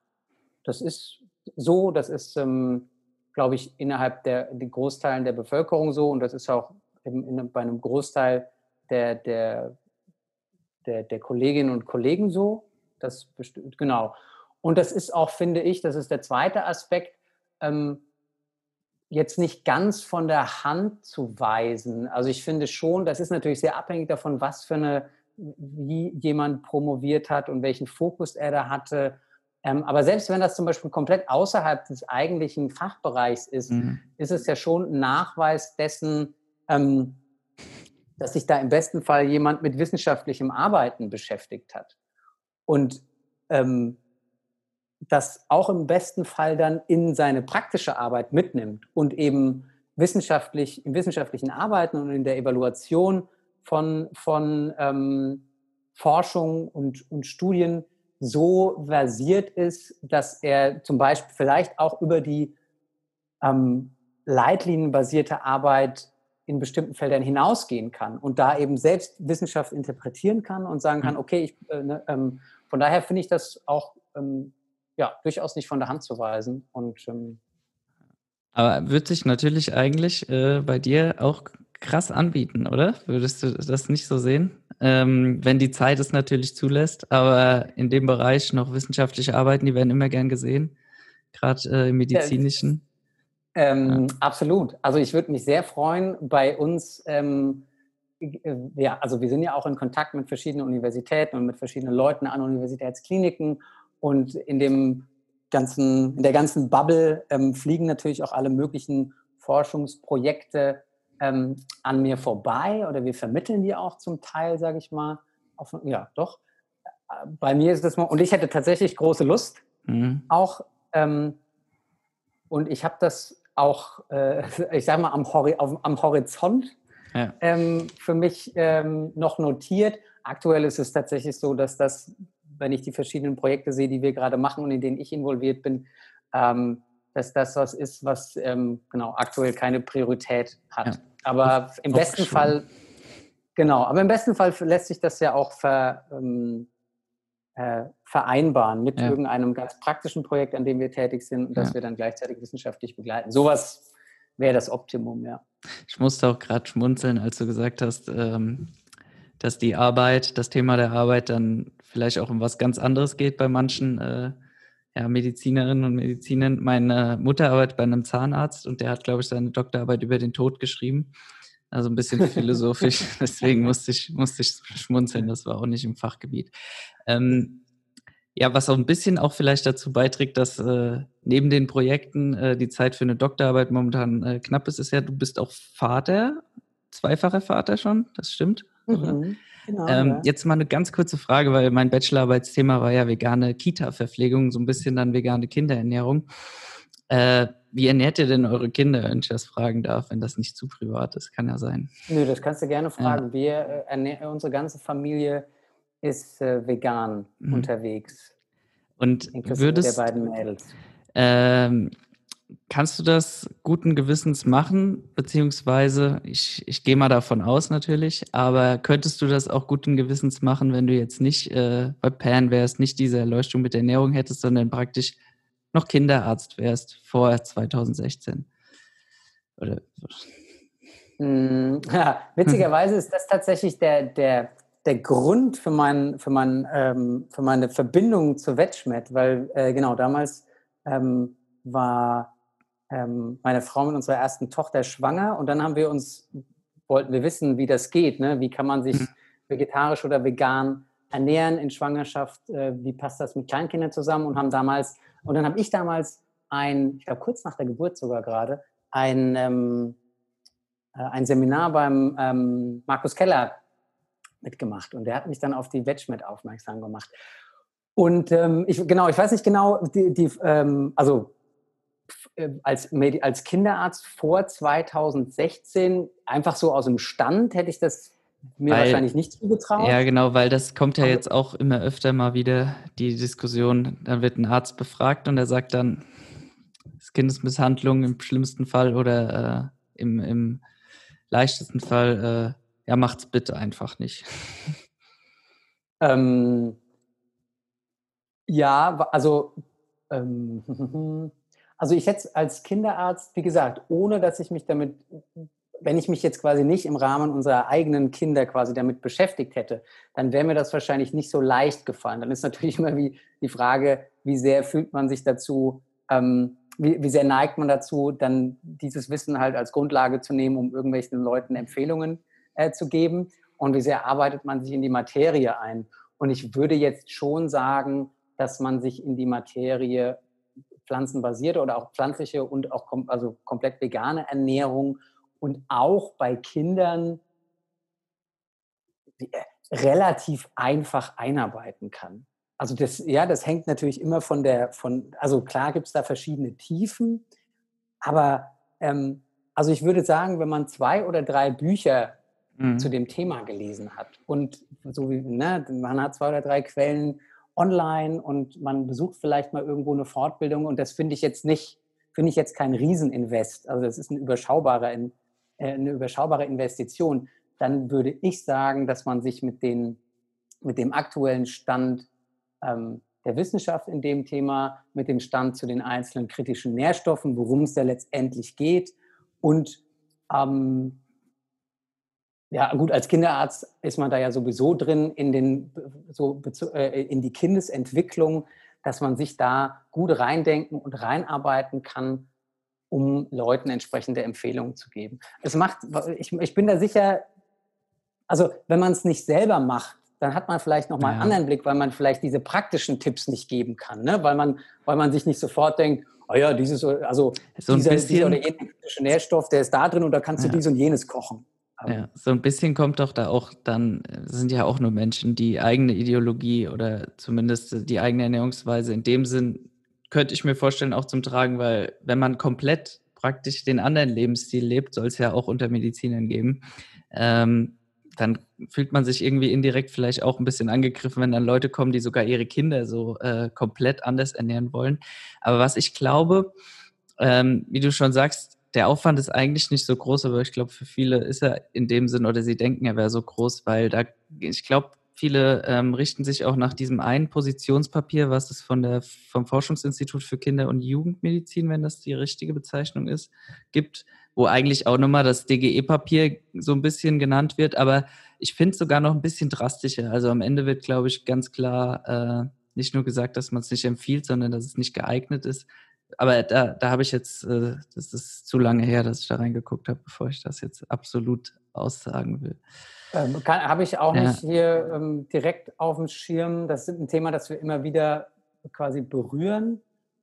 Das ist so, das ist, ähm, glaube ich, innerhalb der, der Großteilen der Bevölkerung so und das ist auch in, in, bei einem Großteil der, der, der, der Kolleginnen und Kollegen so. Das genau. Und das ist auch, finde ich, das ist der zweite Aspekt, ähm, jetzt nicht ganz von der Hand zu weisen. Also ich finde schon, das ist natürlich sehr abhängig davon, was für eine, wie jemand promoviert hat und welchen Fokus er da hatte. Ähm, aber selbst wenn das zum Beispiel komplett außerhalb des eigentlichen Fachbereichs ist, mhm. ist es ja schon ein Nachweis dessen, ähm, dass sich da im besten Fall jemand mit wissenschaftlichem Arbeiten beschäftigt hat. Und ähm, das auch im besten Fall dann in seine praktische Arbeit mitnimmt und eben wissenschaftlich, im wissenschaftlichen Arbeiten und in der Evaluation von, von ähm, Forschung und, und Studien so versiert ist, dass er zum Beispiel vielleicht auch über die ähm, leitlinienbasierte Arbeit in bestimmten Feldern hinausgehen kann und da eben selbst Wissenschaft interpretieren kann und sagen kann, mhm. okay, ich, äh, ne, ähm, von daher finde ich das auch ähm, ja, durchaus nicht von der Hand zu weisen. Und, ähm, Aber wird sich natürlich eigentlich äh, bei dir auch krass anbieten, oder? Würdest du das nicht so sehen? Ähm, wenn die Zeit es natürlich zulässt, aber in dem Bereich noch wissenschaftliche Arbeiten, die werden immer gern gesehen, gerade äh, im medizinischen. Ähm, ja. Absolut. Also ich würde mich sehr freuen, bei uns, ähm, äh, ja, also wir sind ja auch in Kontakt mit verschiedenen Universitäten und mit verschiedenen Leuten an Universitätskliniken und in dem ganzen, in der ganzen Bubble ähm, fliegen natürlich auch alle möglichen Forschungsprojekte ähm, an mir vorbei oder wir vermitteln die auch zum Teil, sage ich mal. Auf, ja, doch. Äh, bei mir ist das mal, und ich hätte tatsächlich große Lust, mhm. auch, ähm, und ich habe das auch, äh, ich sage mal, am, Hori auf, am Horizont ja. ähm, für mich ähm, noch notiert. Aktuell ist es tatsächlich so, dass das wenn ich die verschiedenen Projekte sehe, die wir gerade machen und in denen ich involviert bin, ähm, dass das was ist, was ähm, genau aktuell keine Priorität hat. Ja. Aber im besten schon. Fall, genau, aber im besten Fall lässt sich das ja auch ver, ähm, äh, vereinbaren mit ja. irgendeinem ganz praktischen Projekt, an dem wir tätig sind und das wir dann gleichzeitig wissenschaftlich begleiten. Sowas wäre das Optimum, ja. Ich musste auch gerade schmunzeln, als du gesagt hast, ähm, dass die Arbeit, das Thema der Arbeit dann vielleicht auch um was ganz anderes geht bei manchen äh, ja, Medizinerinnen und Medizinern. Meine Mutter arbeitet bei einem Zahnarzt und der hat, glaube ich, seine Doktorarbeit über den Tod geschrieben. Also ein bisschen philosophisch. Deswegen musste ich, musste ich schmunzeln. Das war auch nicht im Fachgebiet. Ähm, ja, was auch ein bisschen auch vielleicht dazu beiträgt, dass äh, neben den Projekten äh, die Zeit für eine Doktorarbeit momentan äh, knapp ist, ist ja, du bist auch Vater, zweifacher Vater schon, das stimmt? Mhm. Genau, ähm, ja. Jetzt mal eine ganz kurze Frage, weil mein Bachelorarbeitsthema war ja vegane Kita-Verpflegung, so ein bisschen dann vegane Kinderernährung. Äh, wie ernährt ihr denn eure Kinder, wenn ich das fragen darf, wenn das nicht zu privat ist? Kann ja sein. Nö, das kannst du gerne fragen. Ja. Wir, äh, unsere ganze Familie ist äh, vegan mhm. unterwegs. Und würdest, der beiden Mädels. Ähm, kannst du das guten Gewissens machen? Beziehungsweise, ich, ich gehe mal davon aus natürlich, aber könntest du das auch guten Gewissens machen, wenn du jetzt nicht äh, bei Pan wärst, nicht diese Erleuchtung mit Ernährung hättest, sondern praktisch noch Kinderarzt wärst vor 2016? Oder hm, ja, witzigerweise ist das tatsächlich der, der, der Grund für, mein, für, mein, ähm, für meine Verbindung zu Wetschmet, weil äh, genau damals ähm, war ähm, meine Frau mit unserer ersten Tochter schwanger und dann haben wir uns, wollten wir wissen, wie das geht, ne? wie kann man sich mhm. vegetarisch oder vegan ernähren in Schwangerschaft, äh, wie passt das mit Kleinkindern zusammen und haben damals, und dann habe ich damals ein, ich glaube kurz nach der Geburt sogar gerade, ein, ähm, äh, ein Seminar beim ähm, Markus Keller mitgemacht und der hat mich dann auf die Vegmet aufmerksam gemacht. Und ähm, ich, genau, ich weiß nicht genau, die, die ähm, also als, als Kinderarzt vor 2016, einfach so aus dem Stand, hätte ich das mir weil, wahrscheinlich nicht zugetraut. Ja, genau, weil das kommt ja jetzt auch immer öfter mal wieder, die Diskussion, da wird ein Arzt befragt und er sagt dann, es Kindesmisshandlung im schlimmsten Fall oder äh, im, im leichtesten Fall, äh, ja, macht's bitte einfach nicht. Ähm, ja, also ähm, Also ich hätte als Kinderarzt, wie gesagt, ohne dass ich mich damit, wenn ich mich jetzt quasi nicht im Rahmen unserer eigenen Kinder quasi damit beschäftigt hätte, dann wäre mir das wahrscheinlich nicht so leicht gefallen. Dann ist natürlich immer wie die Frage, wie sehr fühlt man sich dazu, ähm, wie, wie sehr neigt man dazu, dann dieses Wissen halt als Grundlage zu nehmen, um irgendwelchen Leuten Empfehlungen äh, zu geben und wie sehr arbeitet man sich in die Materie ein. Und ich würde jetzt schon sagen, dass man sich in die Materie pflanzenbasierte oder auch pflanzliche und auch kom also komplett vegane Ernährung und auch bei Kindern äh, relativ einfach einarbeiten kann. Also das, ja, das hängt natürlich immer von der, von, also klar gibt es da verschiedene Tiefen, aber ähm, also ich würde sagen, wenn man zwei oder drei Bücher mhm. zu dem Thema gelesen hat und so wie, ne, man hat zwei oder drei Quellen online und man besucht vielleicht mal irgendwo eine Fortbildung und das finde ich jetzt nicht, finde ich jetzt kein Rieseninvest. Also das ist eine überschaubare, äh, eine überschaubare Investition. Dann würde ich sagen, dass man sich mit, den, mit dem aktuellen Stand ähm, der Wissenschaft in dem Thema, mit dem Stand zu den einzelnen kritischen Nährstoffen, worum es da letztendlich geht und ähm, ja, gut, als Kinderarzt ist man da ja sowieso drin in, den, so, äh, in die Kindesentwicklung, dass man sich da gut reindenken und reinarbeiten kann, um Leuten entsprechende Empfehlungen zu geben. Es macht, ich, ich bin da sicher, also wenn man es nicht selber macht, dann hat man vielleicht nochmal ja. einen anderen Blick, weil man vielleicht diese praktischen Tipps nicht geben kann, ne? weil, man, weil man sich nicht sofort denkt, oh ja, dieses, also so dieser, dieser oder jener Nährstoff, der ist da drin und da kannst du ja. dies und jenes kochen. Ja, so ein bisschen kommt doch da auch dann, sind ja auch nur Menschen, die eigene Ideologie oder zumindest die eigene Ernährungsweise in dem Sinn, könnte ich mir vorstellen, auch zum Tragen, weil wenn man komplett praktisch den anderen Lebensstil lebt, soll es ja auch unter Medizinern geben, ähm, dann fühlt man sich irgendwie indirekt vielleicht auch ein bisschen angegriffen, wenn dann Leute kommen, die sogar ihre Kinder so äh, komplett anders ernähren wollen. Aber was ich glaube, ähm, wie du schon sagst, der Aufwand ist eigentlich nicht so groß, aber ich glaube, für viele ist er in dem Sinn oder sie denken, er wäre so groß, weil da, ich glaube, viele ähm, richten sich auch nach diesem einen Positionspapier, was es von der, vom Forschungsinstitut für Kinder- und Jugendmedizin, wenn das die richtige Bezeichnung ist, gibt, wo eigentlich auch nochmal das DGE-Papier so ein bisschen genannt wird, aber ich finde es sogar noch ein bisschen drastischer. Also am Ende wird, glaube ich, ganz klar äh, nicht nur gesagt, dass man es nicht empfiehlt, sondern dass es nicht geeignet ist aber da, da habe ich jetzt, äh, das ist zu lange her, dass ich da reingeguckt habe, bevor ich das jetzt absolut aussagen will. Ähm, habe ich auch ja. nicht hier ähm, direkt auf dem Schirm. Das ist ein Thema, das wir immer wieder quasi berühren,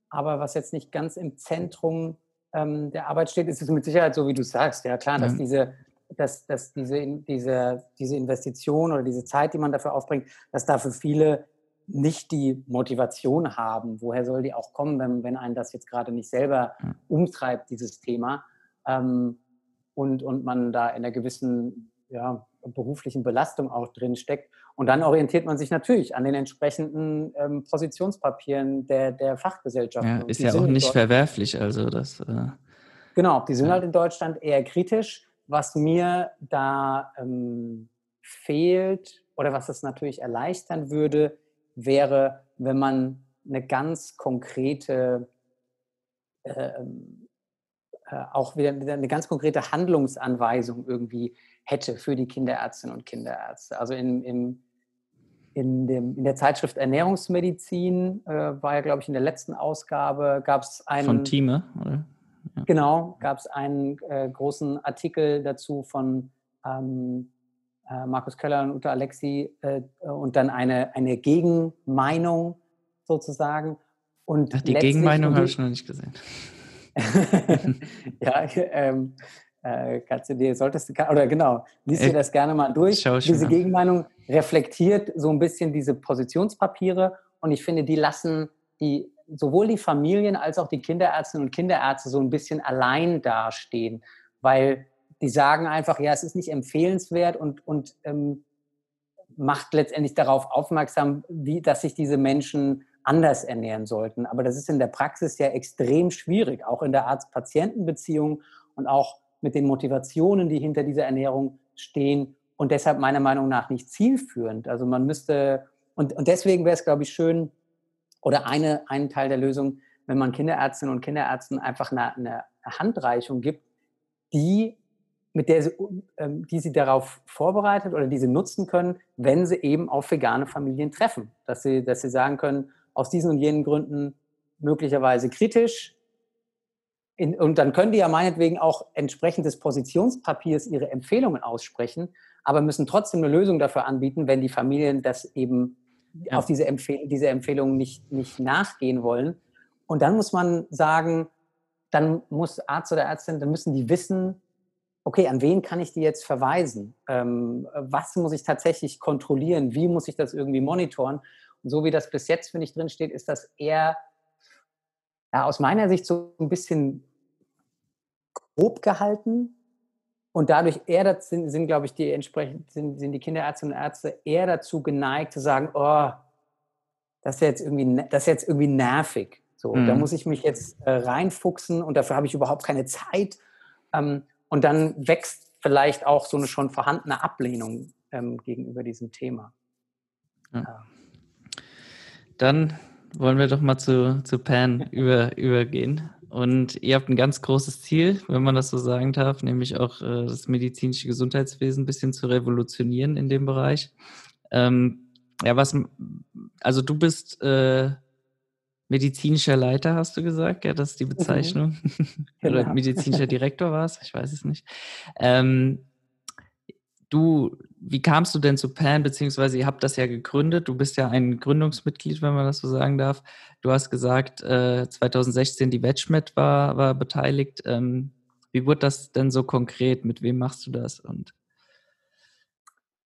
aber was jetzt nicht ganz im Zentrum ähm, der Arbeit steht, ist es mit Sicherheit so, wie du sagst. Ja, klar, ja. dass diese dass, dass diese, diese, diese Investition oder diese Zeit, die man dafür aufbringt, dass da für viele nicht die Motivation haben. Woher soll die auch kommen, wenn, wenn einen das jetzt gerade nicht selber umtreibt, dieses Thema? Ähm, und, und man da in einer gewissen ja, beruflichen Belastung auch drin steckt. Und dann orientiert man sich natürlich an den entsprechenden ähm, Positionspapieren der, der Fachgesellschaft. Ja, ist ja auch nicht verwerflich, also das. Äh, genau, die sind ja. halt in Deutschland eher kritisch. Was mir da ähm, fehlt oder was es natürlich erleichtern würde, wäre, wenn man eine ganz konkrete, äh, äh, auch wieder eine ganz konkrete Handlungsanweisung irgendwie hätte für die Kinderärztinnen und Kinderärzte. Also in, in, in, dem, in der Zeitschrift Ernährungsmedizin äh, war ja, glaube ich, in der letzten Ausgabe gab es einen. Von Thieme, oder? Ja. Genau, gab es einen äh, großen Artikel dazu von ähm, äh, Markus Köller und Uta Alexi äh, und dann eine, eine Gegenmeinung sozusagen. Und Ach, die Gegenmeinung habe ich noch nicht gesehen. ja, ähm, äh, kannst du dir, solltest du, oder genau, liest dir das gerne mal durch. Diese Gegenmeinung reflektiert so ein bisschen diese Positionspapiere und ich finde, die lassen die sowohl die Familien als auch die Kinderärztinnen und Kinderärzte so ein bisschen allein dastehen, weil die sagen einfach, ja, es ist nicht empfehlenswert und, und ähm, macht letztendlich darauf aufmerksam, wie, dass sich diese Menschen anders ernähren sollten. Aber das ist in der Praxis ja extrem schwierig, auch in der Arzt-Patienten-Beziehung und auch mit den Motivationen, die hinter dieser Ernährung stehen und deshalb meiner Meinung nach nicht zielführend. Also man müsste, und, und deswegen wäre es, glaube ich, schön, oder eine, ein Teil der Lösung, wenn man Kinderärztinnen und Kinderärzten einfach eine, eine Handreichung gibt, die mit der sie, ähm, die sie darauf vorbereitet oder die sie nutzen können, wenn sie eben auf vegane Familien treffen. Dass sie, dass sie sagen können, aus diesen und jenen Gründen möglicherweise kritisch. In, und dann können die ja meinetwegen auch entsprechend des Positionspapiers ihre Empfehlungen aussprechen, aber müssen trotzdem eine Lösung dafür anbieten, wenn die Familien das eben ja. auf diese, Empfehl diese Empfehlungen nicht, nicht nachgehen wollen. Und dann muss man sagen, dann muss Arzt oder Ärztin, dann müssen die wissen, okay, an wen kann ich die jetzt verweisen? Ähm, was muss ich tatsächlich kontrollieren? Wie muss ich das irgendwie monitoren? Und so wie das bis jetzt, finde ich, drin steht, ist das eher ja, aus meiner Sicht so ein bisschen grob gehalten. Und dadurch eher sind, sind glaube ich, die entsprechend sind, sind die Kinderärztinnen und Ärzte eher dazu geneigt zu sagen, oh, das ist jetzt irgendwie, das ist jetzt irgendwie nervig. So, mhm. da muss ich mich jetzt äh, reinfuchsen und dafür habe ich überhaupt keine Zeit. Ähm, und dann wächst vielleicht auch so eine schon vorhandene Ablehnung ähm, gegenüber diesem Thema. Ja. Dann wollen wir doch mal zu, zu Pan über, übergehen. Und ihr habt ein ganz großes Ziel, wenn man das so sagen darf, nämlich auch äh, das medizinische Gesundheitswesen ein bisschen zu revolutionieren in dem Bereich. Ähm, ja, was, also du bist äh, medizinischer Leiter, hast du gesagt? Ja, das ist die mhm. Bezeichnung. Genau. Oder medizinischer Direktor war es? Ich weiß es nicht. Ähm, du, wie kamst du denn zu PAN, beziehungsweise ihr habt das ja gegründet, du bist ja ein Gründungsmitglied, wenn man das so sagen darf. Du hast gesagt, äh, 2016 die WetchMed war, war beteiligt. Ähm, wie wurde das denn so konkret? Mit wem machst du das? Und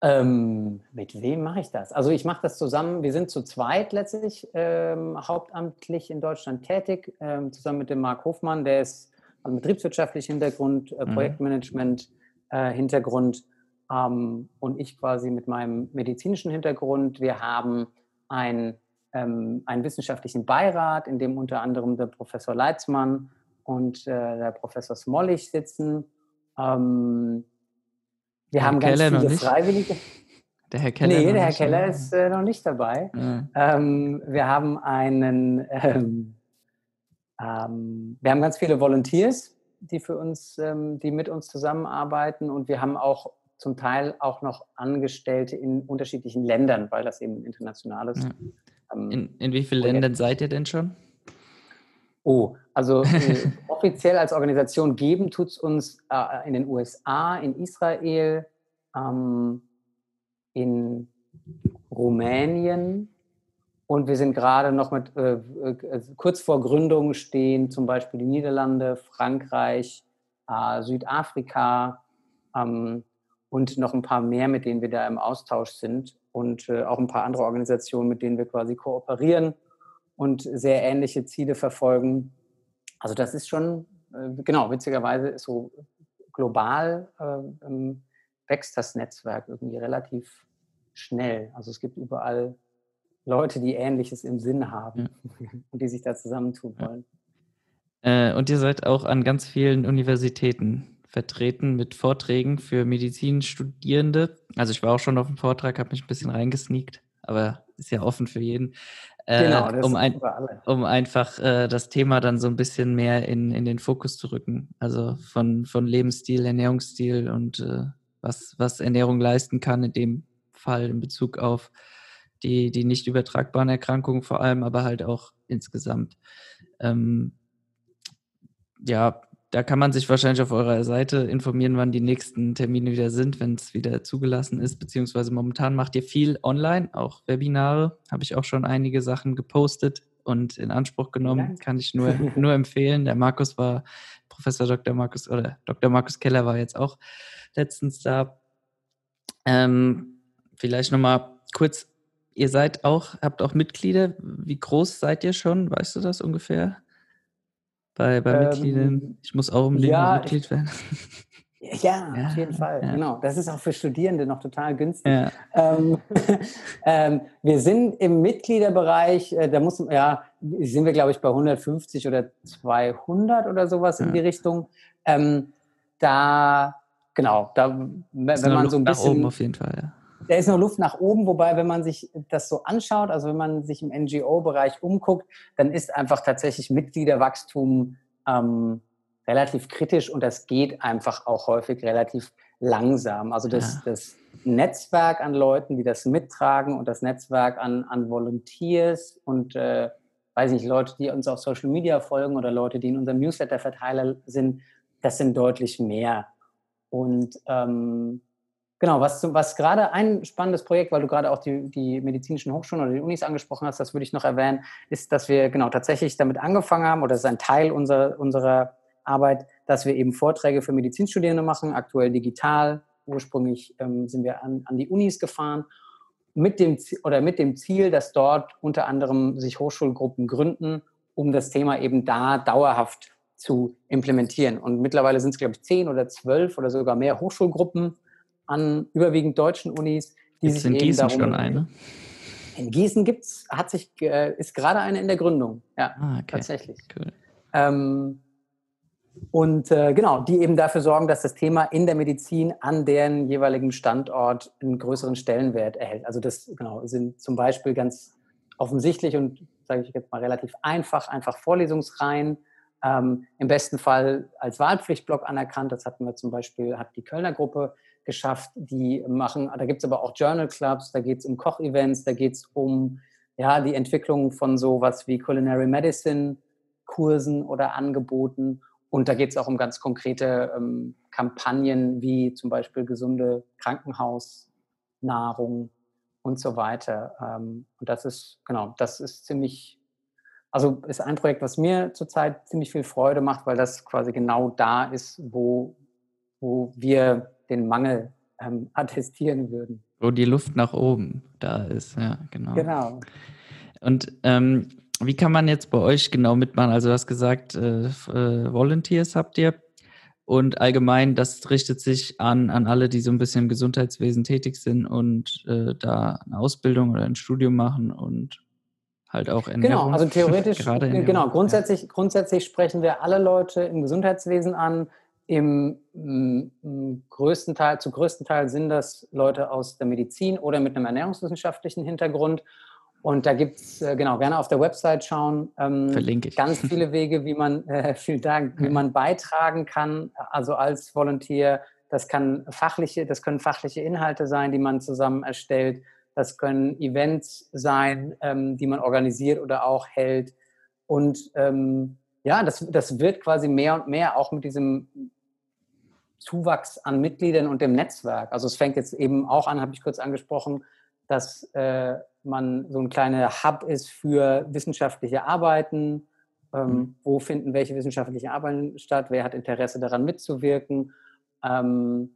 ähm, mit wem mache ich das? Also ich mache das zusammen, wir sind zu zweit letztlich ähm, hauptamtlich in Deutschland tätig, ähm, zusammen mit dem Marc Hofmann, der ist also betriebswirtschaftlicher Hintergrund, äh, mhm. Projektmanagement äh, Hintergrund ähm, und ich quasi mit meinem medizinischen Hintergrund. Wir haben ein, ähm, einen wissenschaftlichen Beirat, in dem unter anderem der Professor Leitzmann und äh, der Professor Smollig sitzen. Ähm, wir haben Keller ganz viele Freiwillige. Der Herr Keller? Nee, der Herr Keller ist äh, noch nicht dabei. Ja. Ähm, wir haben einen, ähm, ähm, wir haben ganz viele Volunteers, die für uns, ähm, die mit uns zusammenarbeiten und wir haben auch zum Teil auch noch Angestellte in unterschiedlichen Ländern, weil das eben ein internationales. Ja. Ähm, in, in wie vielen Ländern seid ihr denn schon? Oh, also äh, offiziell als Organisation geben tut es uns äh, in den USA, in Israel, ähm, in Rumänien und wir sind gerade noch mit, äh, äh, kurz vor Gründung stehen zum Beispiel die Niederlande, Frankreich, äh, Südafrika ähm, und noch ein paar mehr, mit denen wir da im Austausch sind. und äh, auch ein paar andere Organisationen, mit denen wir quasi kooperieren und sehr ähnliche Ziele verfolgen. Also das ist schon, äh, genau, witzigerweise ist so global äh, ähm, wächst das Netzwerk irgendwie relativ schnell. Also es gibt überall Leute, die Ähnliches im Sinn haben ja. und die sich da zusammentun wollen. Äh, und ihr seid auch an ganz vielen Universitäten vertreten mit Vorträgen für Medizinstudierende. Also ich war auch schon auf dem Vortrag, habe mich ein bisschen reingesneakt, aber ist ja offen für jeden. Äh, genau, um, ein, um einfach äh, das Thema dann so ein bisschen mehr in, in den Fokus zu rücken. Also von, von Lebensstil, Ernährungsstil und äh, was, was Ernährung leisten kann in dem Fall in Bezug auf die, die nicht übertragbaren Erkrankungen vor allem, aber halt auch insgesamt. Ähm, ja, da kann man sich wahrscheinlich auf eurer Seite informieren, wann die nächsten Termine wieder sind, wenn es wieder zugelassen ist, beziehungsweise momentan macht ihr viel online, auch Webinare, habe ich auch schon einige Sachen gepostet und in Anspruch genommen, kann ich nur, nur empfehlen. Der Markus war, Professor Dr. Markus oder Dr. Markus Keller war jetzt auch letztens da. Ähm, vielleicht nochmal kurz, ihr seid auch, habt auch Mitglieder. Wie groß seid ihr schon? Weißt du das ungefähr? Bei, bei ähm, Mitgliedern? Ich muss auch im Leben ja, Mitglied werden. Ja, ja, auf jeden Fall. Ja. Genau. Das ist auch für Studierende noch total günstig. Ja. Ähm, ähm, wir sind im Mitgliederbereich, äh, da muss, ja, sind wir, glaube ich, bei 150 oder 200 oder sowas in die Richtung. Ähm, da Genau, da, wenn man so ein bisschen. Nach oben auf jeden Fall, ja. Da ist noch Luft nach oben, wobei, wenn man sich das so anschaut, also wenn man sich im NGO-Bereich umguckt, dann ist einfach tatsächlich Mitgliederwachstum ähm, relativ kritisch und das geht einfach auch häufig relativ langsam. Also das, ja. das Netzwerk an Leuten, die das mittragen und das Netzwerk an, an Volunteers und äh, weiß nicht, Leute, die uns auf Social Media folgen oder Leute, die in unserem Newsletter-Verteiler sind, das sind deutlich mehr. Und ähm, genau, was, was gerade ein spannendes Projekt, weil du gerade auch die, die medizinischen Hochschulen oder die Unis angesprochen hast, das würde ich noch erwähnen, ist, dass wir genau tatsächlich damit angefangen haben, oder das ist ein Teil unserer, unserer Arbeit, dass wir eben Vorträge für Medizinstudierende machen, aktuell digital. Ursprünglich ähm, sind wir an, an die Unis gefahren mit dem, oder mit dem Ziel, dass dort unter anderem sich Hochschulgruppen gründen, um das Thema eben da dauerhaft zu implementieren. Und mittlerweile sind es, glaube ich, zehn oder zwölf oder sogar mehr Hochschulgruppen an überwiegend deutschen Unis, die Gibt's sich in Gießen darum, schon eine? In Gießen gibt's, hat sich, äh, ist gerade eine in der Gründung. Ja, ah, okay. tatsächlich. Cool. Ähm, und äh, genau, die eben dafür sorgen, dass das Thema in der Medizin an deren jeweiligen Standort einen größeren Stellenwert erhält. Also das genau sind zum Beispiel ganz offensichtlich und sage ich jetzt mal relativ einfach, einfach Vorlesungsreihen, ähm, im besten Fall als Wahlpflichtblock anerkannt. Das hatten wir zum Beispiel, hat die Kölner Gruppe geschafft. Die machen, da gibt es aber auch Journal Clubs, da geht es um Kochevents, da geht es um ja, die Entwicklung von sowas wie Culinary Medicine Kursen oder Angeboten. Und da geht es auch um ganz konkrete ähm, Kampagnen wie zum Beispiel gesunde Krankenhausnahrung und so weiter. Ähm, und das ist, genau, das ist ziemlich also ist ein Projekt, was mir zurzeit ziemlich viel Freude macht, weil das quasi genau da ist, wo, wo wir den Mangel ähm, attestieren würden. Wo die Luft nach oben da ist, ja, genau. Genau. Und ähm, wie kann man jetzt bei euch genau mitmachen? Also du hast gesagt, äh, äh, Volunteers habt ihr und allgemein, das richtet sich an, an alle, die so ein bisschen im Gesundheitswesen tätig sind und äh, da eine Ausbildung oder ein Studium machen und halt auch Ernährung. Genau, also theoretisch, genau, grundsätzlich, grundsätzlich sprechen wir alle Leute im Gesundheitswesen an. Im, im, größten Teil, zu größten Teil sind das Leute aus der Medizin oder mit einem ernährungswissenschaftlichen Hintergrund. Und da gibt es, äh, genau, gerne auf der Website schauen. Ähm, Verlinke ich. Ganz viele Wege, wie man, äh, vielen Dank, wie man beitragen kann, also als Volontier. Das kann fachliche, das können fachliche Inhalte sein, die man zusammen erstellt. Das können Events sein, ähm, die man organisiert oder auch hält. Und ähm, ja, das, das wird quasi mehr und mehr auch mit diesem Zuwachs an Mitgliedern und dem Netzwerk. Also es fängt jetzt eben auch an, habe ich kurz angesprochen, dass äh, man so ein kleiner Hub ist für wissenschaftliche Arbeiten. Ähm, mhm. Wo finden welche wissenschaftlichen Arbeiten statt? Wer hat Interesse daran mitzuwirken? Ähm,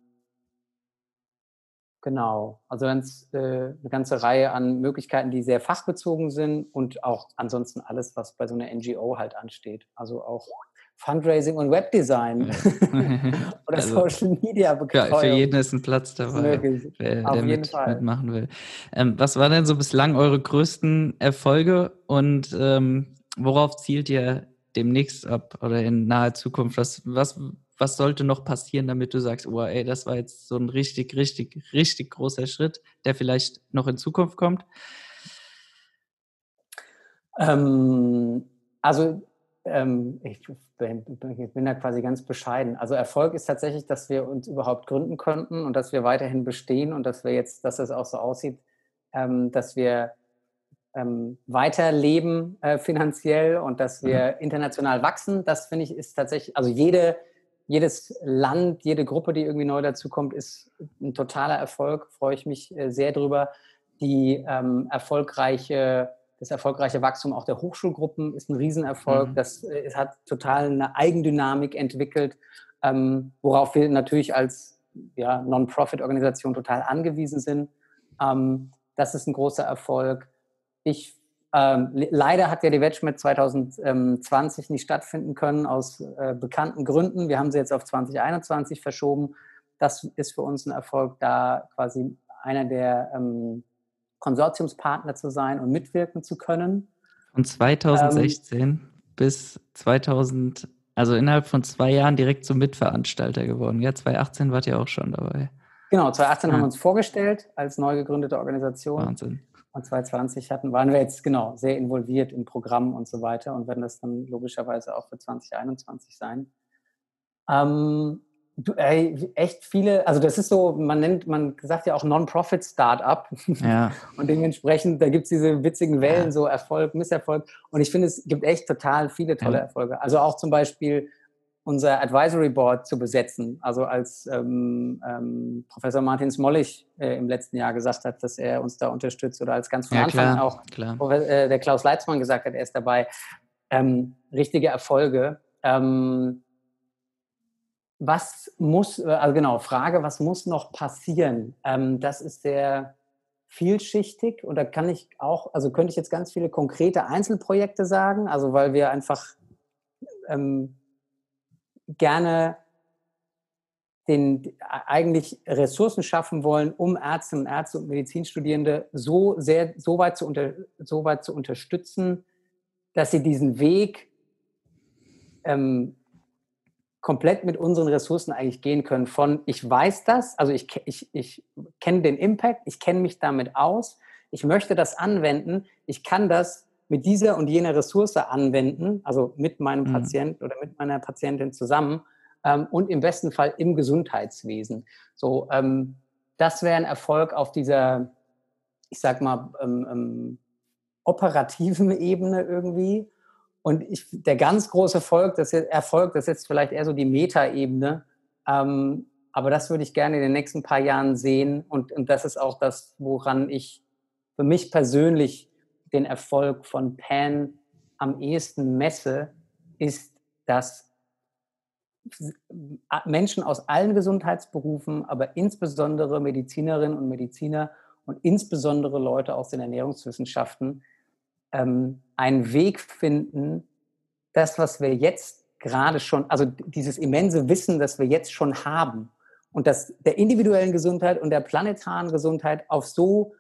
Genau, also ganz, äh, eine ganze Reihe an Möglichkeiten, die sehr fachbezogen sind und auch ansonsten alles, was bei so einer NGO halt ansteht. Also auch Fundraising und Webdesign oder also, Social Media Betreuung. Ja, für jeden ist ein Platz dabei, wer, der mit, mitmachen will. Ähm, was waren denn so bislang eure größten Erfolge und ähm, worauf zielt ihr demnächst ab oder in naher Zukunft? Was, was was sollte noch passieren, damit du sagst, oh, ey, das war jetzt so ein richtig, richtig, richtig großer Schritt, der vielleicht noch in Zukunft kommt? Ähm, also ähm, ich, bin, bin da quasi ganz bescheiden. Also Erfolg ist tatsächlich, dass wir uns überhaupt gründen konnten und dass wir weiterhin bestehen und dass wir jetzt, dass es auch so aussieht, ähm, dass wir ähm, weiterleben äh, finanziell und dass wir mhm. international wachsen. Das finde ich ist tatsächlich, also jede jedes Land, jede Gruppe, die irgendwie neu dazukommt, ist ein totaler Erfolg. Freue ich mich äh, sehr drüber. Die ähm, erfolgreiche, das erfolgreiche Wachstum auch der Hochschulgruppen ist ein Riesenerfolg. Mhm. Das äh, hat total eine Eigendynamik entwickelt, ähm, worauf wir natürlich als ja, Non-Profit-Organisation total angewiesen sind. Ähm, das ist ein großer Erfolg. Ich ähm, leider hat ja die Wedgmet 2020 nicht stattfinden können aus äh, bekannten Gründen. Wir haben sie jetzt auf 2021 verschoben. Das ist für uns ein Erfolg, da quasi einer der ähm, Konsortiumspartner zu sein und mitwirken zu können. Von 2016 ähm, bis 2000, also innerhalb von zwei Jahren direkt zum Mitveranstalter geworden. Ja, 2018 wart ihr auch schon dabei. Genau, 2018 ja. haben wir uns vorgestellt als neu gegründete Organisation. Wahnsinn und 2020 hatten, waren wir jetzt genau sehr involviert im Programm und so weiter und werden das dann logischerweise auch für 2021 sein. Ähm, du, ey, echt viele, also das ist so, man nennt, man sagt ja auch Non-Profit-Startup. Ja. und dementsprechend, da gibt es diese witzigen Wellen, so Erfolg, Misserfolg. Und ich finde, es gibt echt total viele tolle. Erfolge. Also auch zum Beispiel unser Advisory Board zu besetzen. Also als ähm, ähm, Professor Martin Smollig äh, im letzten Jahr gesagt hat, dass er uns da unterstützt oder als ganz von ja, Anfang klar, auch klar. Äh, der Klaus Leitzmann gesagt hat, er ist dabei. Ähm, richtige Erfolge. Ähm, was muss, äh, also genau, Frage, was muss noch passieren? Ähm, das ist sehr vielschichtig und da kann ich auch, also könnte ich jetzt ganz viele konkrete Einzelprojekte sagen, also weil wir einfach ähm, gerne den, eigentlich Ressourcen schaffen wollen, um Ärzte und Ärzte und Medizinstudierende so sehr, so weit zu, unter, so weit zu unterstützen, dass sie diesen Weg ähm, komplett mit unseren Ressourcen eigentlich gehen können. Von ich weiß das, also ich, ich, ich kenne den Impact, ich kenne mich damit aus, ich möchte das anwenden, ich kann das mit dieser und jener Ressource anwenden, also mit meinem mhm. Patienten oder mit meiner Patientin zusammen ähm, und im besten Fall im Gesundheitswesen. So, ähm, das wäre ein Erfolg auf dieser, ich sag mal, ähm, ähm operativen Ebene irgendwie. Und ich, der ganz große Erfolg, das jetzt, Erfolg, das ist jetzt vielleicht eher so die Meta-Ebene, ähm, aber das würde ich gerne in den nächsten paar Jahren sehen. Und, und das ist auch das, woran ich für mich persönlich den Erfolg von Pan am ehesten messe, ist, dass Menschen aus allen Gesundheitsberufen, aber insbesondere Medizinerinnen und Mediziner und insbesondere Leute aus den Ernährungswissenschaften ähm, einen Weg finden, das, was wir jetzt gerade schon, also dieses immense Wissen, das wir jetzt schon haben und das der individuellen Gesundheit und der planetaren Gesundheit auf so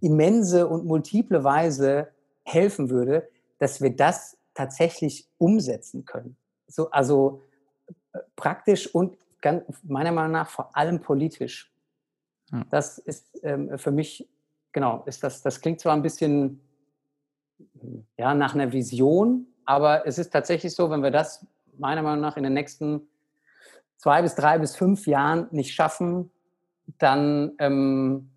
immense und multiple Weise helfen würde, dass wir das tatsächlich umsetzen können. So, also äh, praktisch und ganz, meiner Meinung nach vor allem politisch. Ja. Das ist ähm, für mich, genau, ist das, das klingt zwar ein bisschen ja, nach einer Vision, aber es ist tatsächlich so, wenn wir das meiner Meinung nach in den nächsten zwei bis drei bis fünf Jahren nicht schaffen, dann ähm,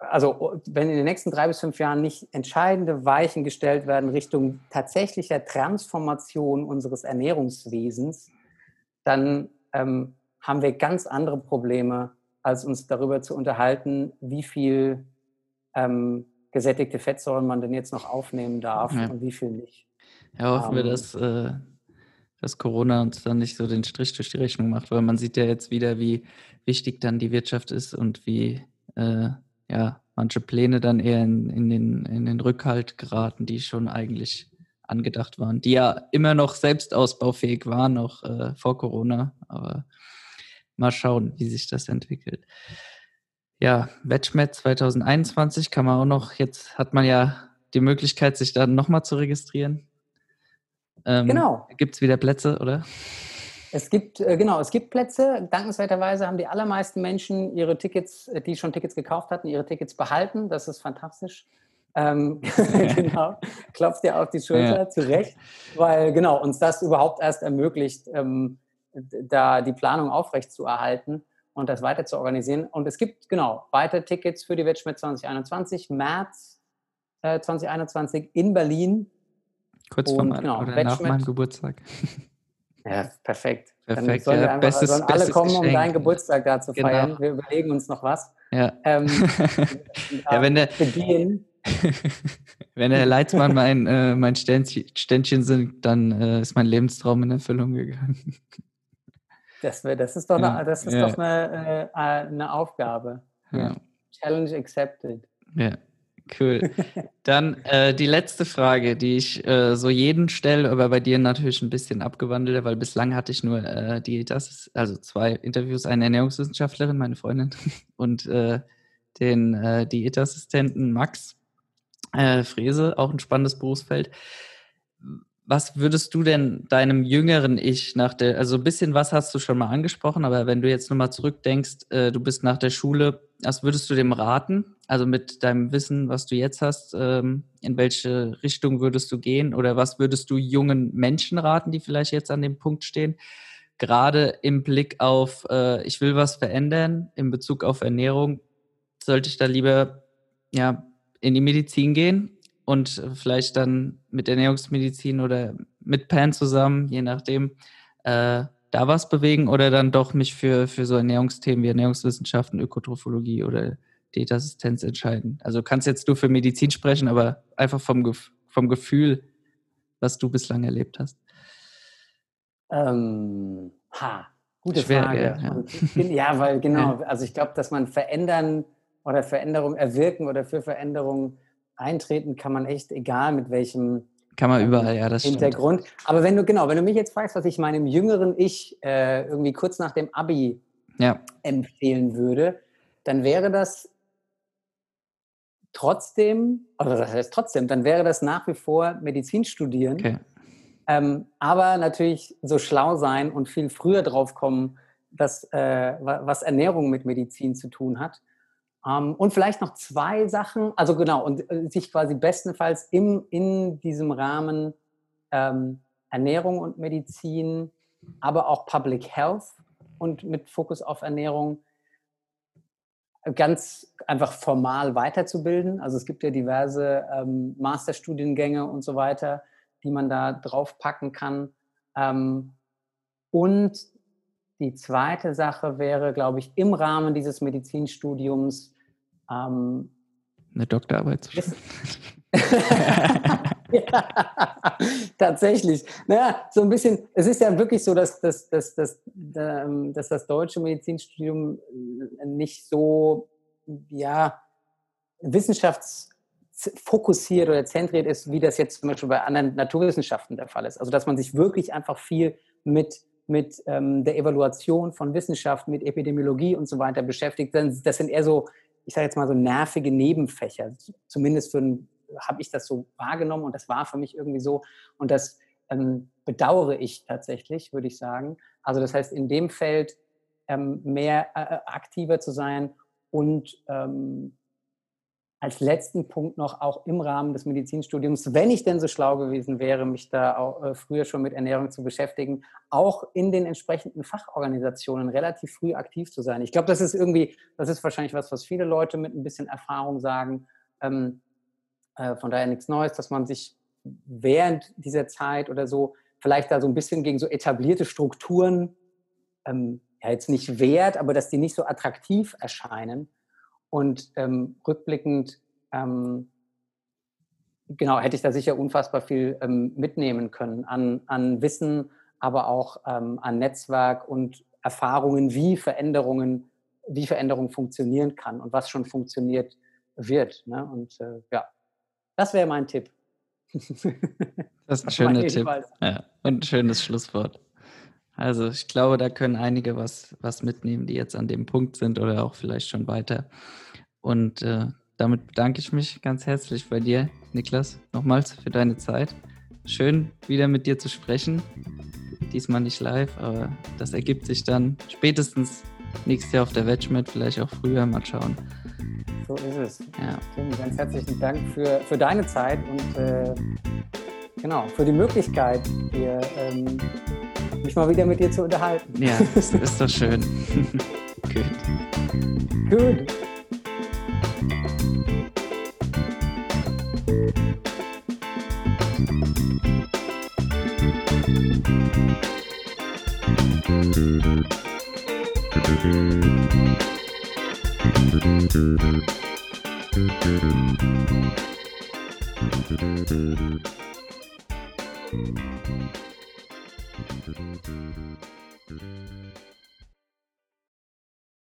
also wenn in den nächsten drei bis fünf Jahren nicht entscheidende Weichen gestellt werden Richtung tatsächlicher Transformation unseres Ernährungswesens, dann ähm, haben wir ganz andere Probleme, als uns darüber zu unterhalten, wie viel ähm, gesättigte Fettsäuren man denn jetzt noch aufnehmen darf ja. und wie viel nicht. Ja, hoffen ähm, wir, dass äh, dass Corona uns dann nicht so den Strich durch die Rechnung macht, weil man sieht ja jetzt wieder, wie wichtig dann die Wirtschaft ist und wie äh, ja, manche Pläne dann eher in, in, den, in den Rückhalt geraten, die schon eigentlich angedacht waren, die ja immer noch selbst ausbaufähig waren, noch äh, vor Corona. Aber mal schauen, wie sich das entwickelt. Ja, Wetschmet 2021 kann man auch noch, jetzt hat man ja die Möglichkeit, sich dann nochmal zu registrieren. Ähm, genau. Gibt es wieder Plätze, oder? Es gibt, äh, genau, es gibt Plätze. Dankenswerterweise haben die allermeisten Menschen ihre Tickets, äh, die schon Tickets gekauft hatten, ihre Tickets behalten. Das ist fantastisch. Ähm, genau, klopft dir auf die Schulter, ja. zu Recht, weil genau uns das überhaupt erst ermöglicht, ähm, da die Planung aufrecht zu erhalten und das weiter zu organisieren. Und es gibt genau weitere Tickets für die Wettschmidt 2021, März äh, 2021 in Berlin. Kurz vor meinem, genau, oder nach meinem Geburtstag. Ja, perfekt. Perfekt. Dann sollen, ja, einfach, bestes, sollen alle kommen, Geschenk. um deinen Geburtstag da zu genau. feiern. Wir überlegen uns noch was. Ja. Ähm, ja, wenn der, wenn der Herr Leitzmann mein, äh, mein Ständchen, Ständchen sind, dann äh, ist mein Lebenstraum in Erfüllung gegangen. Das, das ist doch eine, das ist ja. doch eine, äh, eine Aufgabe. Ja. Challenge accepted. Ja. Cool. Dann äh, die letzte Frage, die ich äh, so jeden stelle, aber bei dir natürlich ein bisschen abgewandelter, weil bislang hatte ich nur äh, Diätas, also zwei Interviews, eine Ernährungswissenschaftlerin, meine Freundin, und äh, den äh, Diätassistenten Max äh, Frese, auch ein spannendes Berufsfeld. Was würdest du denn deinem jüngeren Ich nach der, also ein bisschen was hast du schon mal angesprochen, aber wenn du jetzt nochmal zurückdenkst, äh, du bist nach der Schule, was würdest du dem raten? Also mit deinem Wissen, was du jetzt hast, ähm, in welche Richtung würdest du gehen oder was würdest du jungen Menschen raten, die vielleicht jetzt an dem Punkt stehen? Gerade im Blick auf, äh, ich will was verändern in Bezug auf Ernährung, sollte ich da lieber ja, in die Medizin gehen und vielleicht dann mit Ernährungsmedizin oder mit Pan zusammen, je nachdem, äh, da was bewegen oder dann doch mich für, für so Ernährungsthemen wie Ernährungswissenschaften, Ökotrophologie oder Diätassistenz entscheiden. Also kannst jetzt du für Medizin sprechen, aber einfach vom, vom Gefühl, was du bislang erlebt hast. Ähm, ha, gute Schwer, Frage. Ja, ja. ja, weil genau, also ich glaube, dass man verändern oder Veränderung erwirken oder für Veränderung eintreten kann man echt, egal mit welchem kann man überall, ja, das Hintergrund. Stimmt. Aber wenn du, genau, wenn du mich jetzt fragst, was ich meinem jüngeren Ich äh, irgendwie kurz nach dem Abi ja. empfehlen würde, dann wäre das trotzdem, oder das heißt trotzdem, dann wäre das nach wie vor Medizin studieren. Okay. Ähm, aber natürlich so schlau sein und viel früher drauf kommen, dass, äh, was Ernährung mit Medizin zu tun hat. Ähm, und vielleicht noch zwei Sachen, also genau, und äh, sich quasi bestenfalls im, in diesem Rahmen ähm, Ernährung und Medizin, aber auch Public Health und mit Fokus auf Ernährung ganz einfach formal weiterzubilden. Also es gibt ja diverse ähm, Masterstudiengänge und so weiter, die man da draufpacken kann. Ähm, und die zweite Sache wäre, glaube ich, im Rahmen dieses Medizinstudiums ähm, eine Doktorarbeit zu schreiben. ja, tatsächlich. Naja, so ein bisschen, es ist ja wirklich so, dass, dass, dass, dass, ähm, dass das deutsche Medizinstudium äh, nicht so, ja, wissenschaftsfokussiert oder zentriert ist, wie das jetzt zum Beispiel bei anderen Naturwissenschaften der Fall ist. Also, dass man sich wirklich einfach viel mit mit ähm, der Evaluation von Wissenschaft, mit Epidemiologie und so weiter beschäftigt. Das sind eher so, ich sage jetzt mal so nervige Nebenfächer. Zumindest habe ich das so wahrgenommen und das war für mich irgendwie so. Und das ähm, bedauere ich tatsächlich, würde ich sagen. Also das heißt, in dem Feld ähm, mehr äh, aktiver zu sein und ähm, als letzten Punkt noch auch im Rahmen des Medizinstudiums, wenn ich denn so schlau gewesen wäre, mich da auch äh, früher schon mit Ernährung zu beschäftigen, auch in den entsprechenden Fachorganisationen relativ früh aktiv zu sein. Ich glaube, das ist irgendwie, das ist wahrscheinlich was, was viele Leute mit ein bisschen Erfahrung sagen. Ähm, äh, von daher nichts Neues, dass man sich während dieser Zeit oder so vielleicht da so ein bisschen gegen so etablierte Strukturen ähm, ja jetzt nicht wehrt, aber dass die nicht so attraktiv erscheinen und ähm, rückblickend, ähm, genau, hätte ich da sicher unfassbar viel ähm, mitnehmen können an, an Wissen, aber auch ähm, an Netzwerk und Erfahrungen, wie Veränderungen, wie Veränderung funktionieren kann und was schon funktioniert wird. Ne? Und äh, ja, das wäre mein Tipp. Das ist ein schöner Tipp. Ja, und ein schönes Schlusswort. Also ich glaube, da können einige was, was mitnehmen, die jetzt an dem Punkt sind oder auch vielleicht schon weiter. Und äh, damit bedanke ich mich ganz herzlich bei dir, Niklas, nochmals für deine Zeit. Schön, wieder mit dir zu sprechen. Diesmal nicht live, aber das ergibt sich dann spätestens nächstes Jahr auf der Wedgmet, vielleicht auch früher, mal schauen. So ist es. Ja. Tim, ganz herzlichen Dank für, für deine Zeit und äh, genau, für die Möglichkeit, hier, ähm, mich mal wieder mit dir zu unterhalten. Ja, das ist doch schön. Gut. Gut. Thank you. Thank you.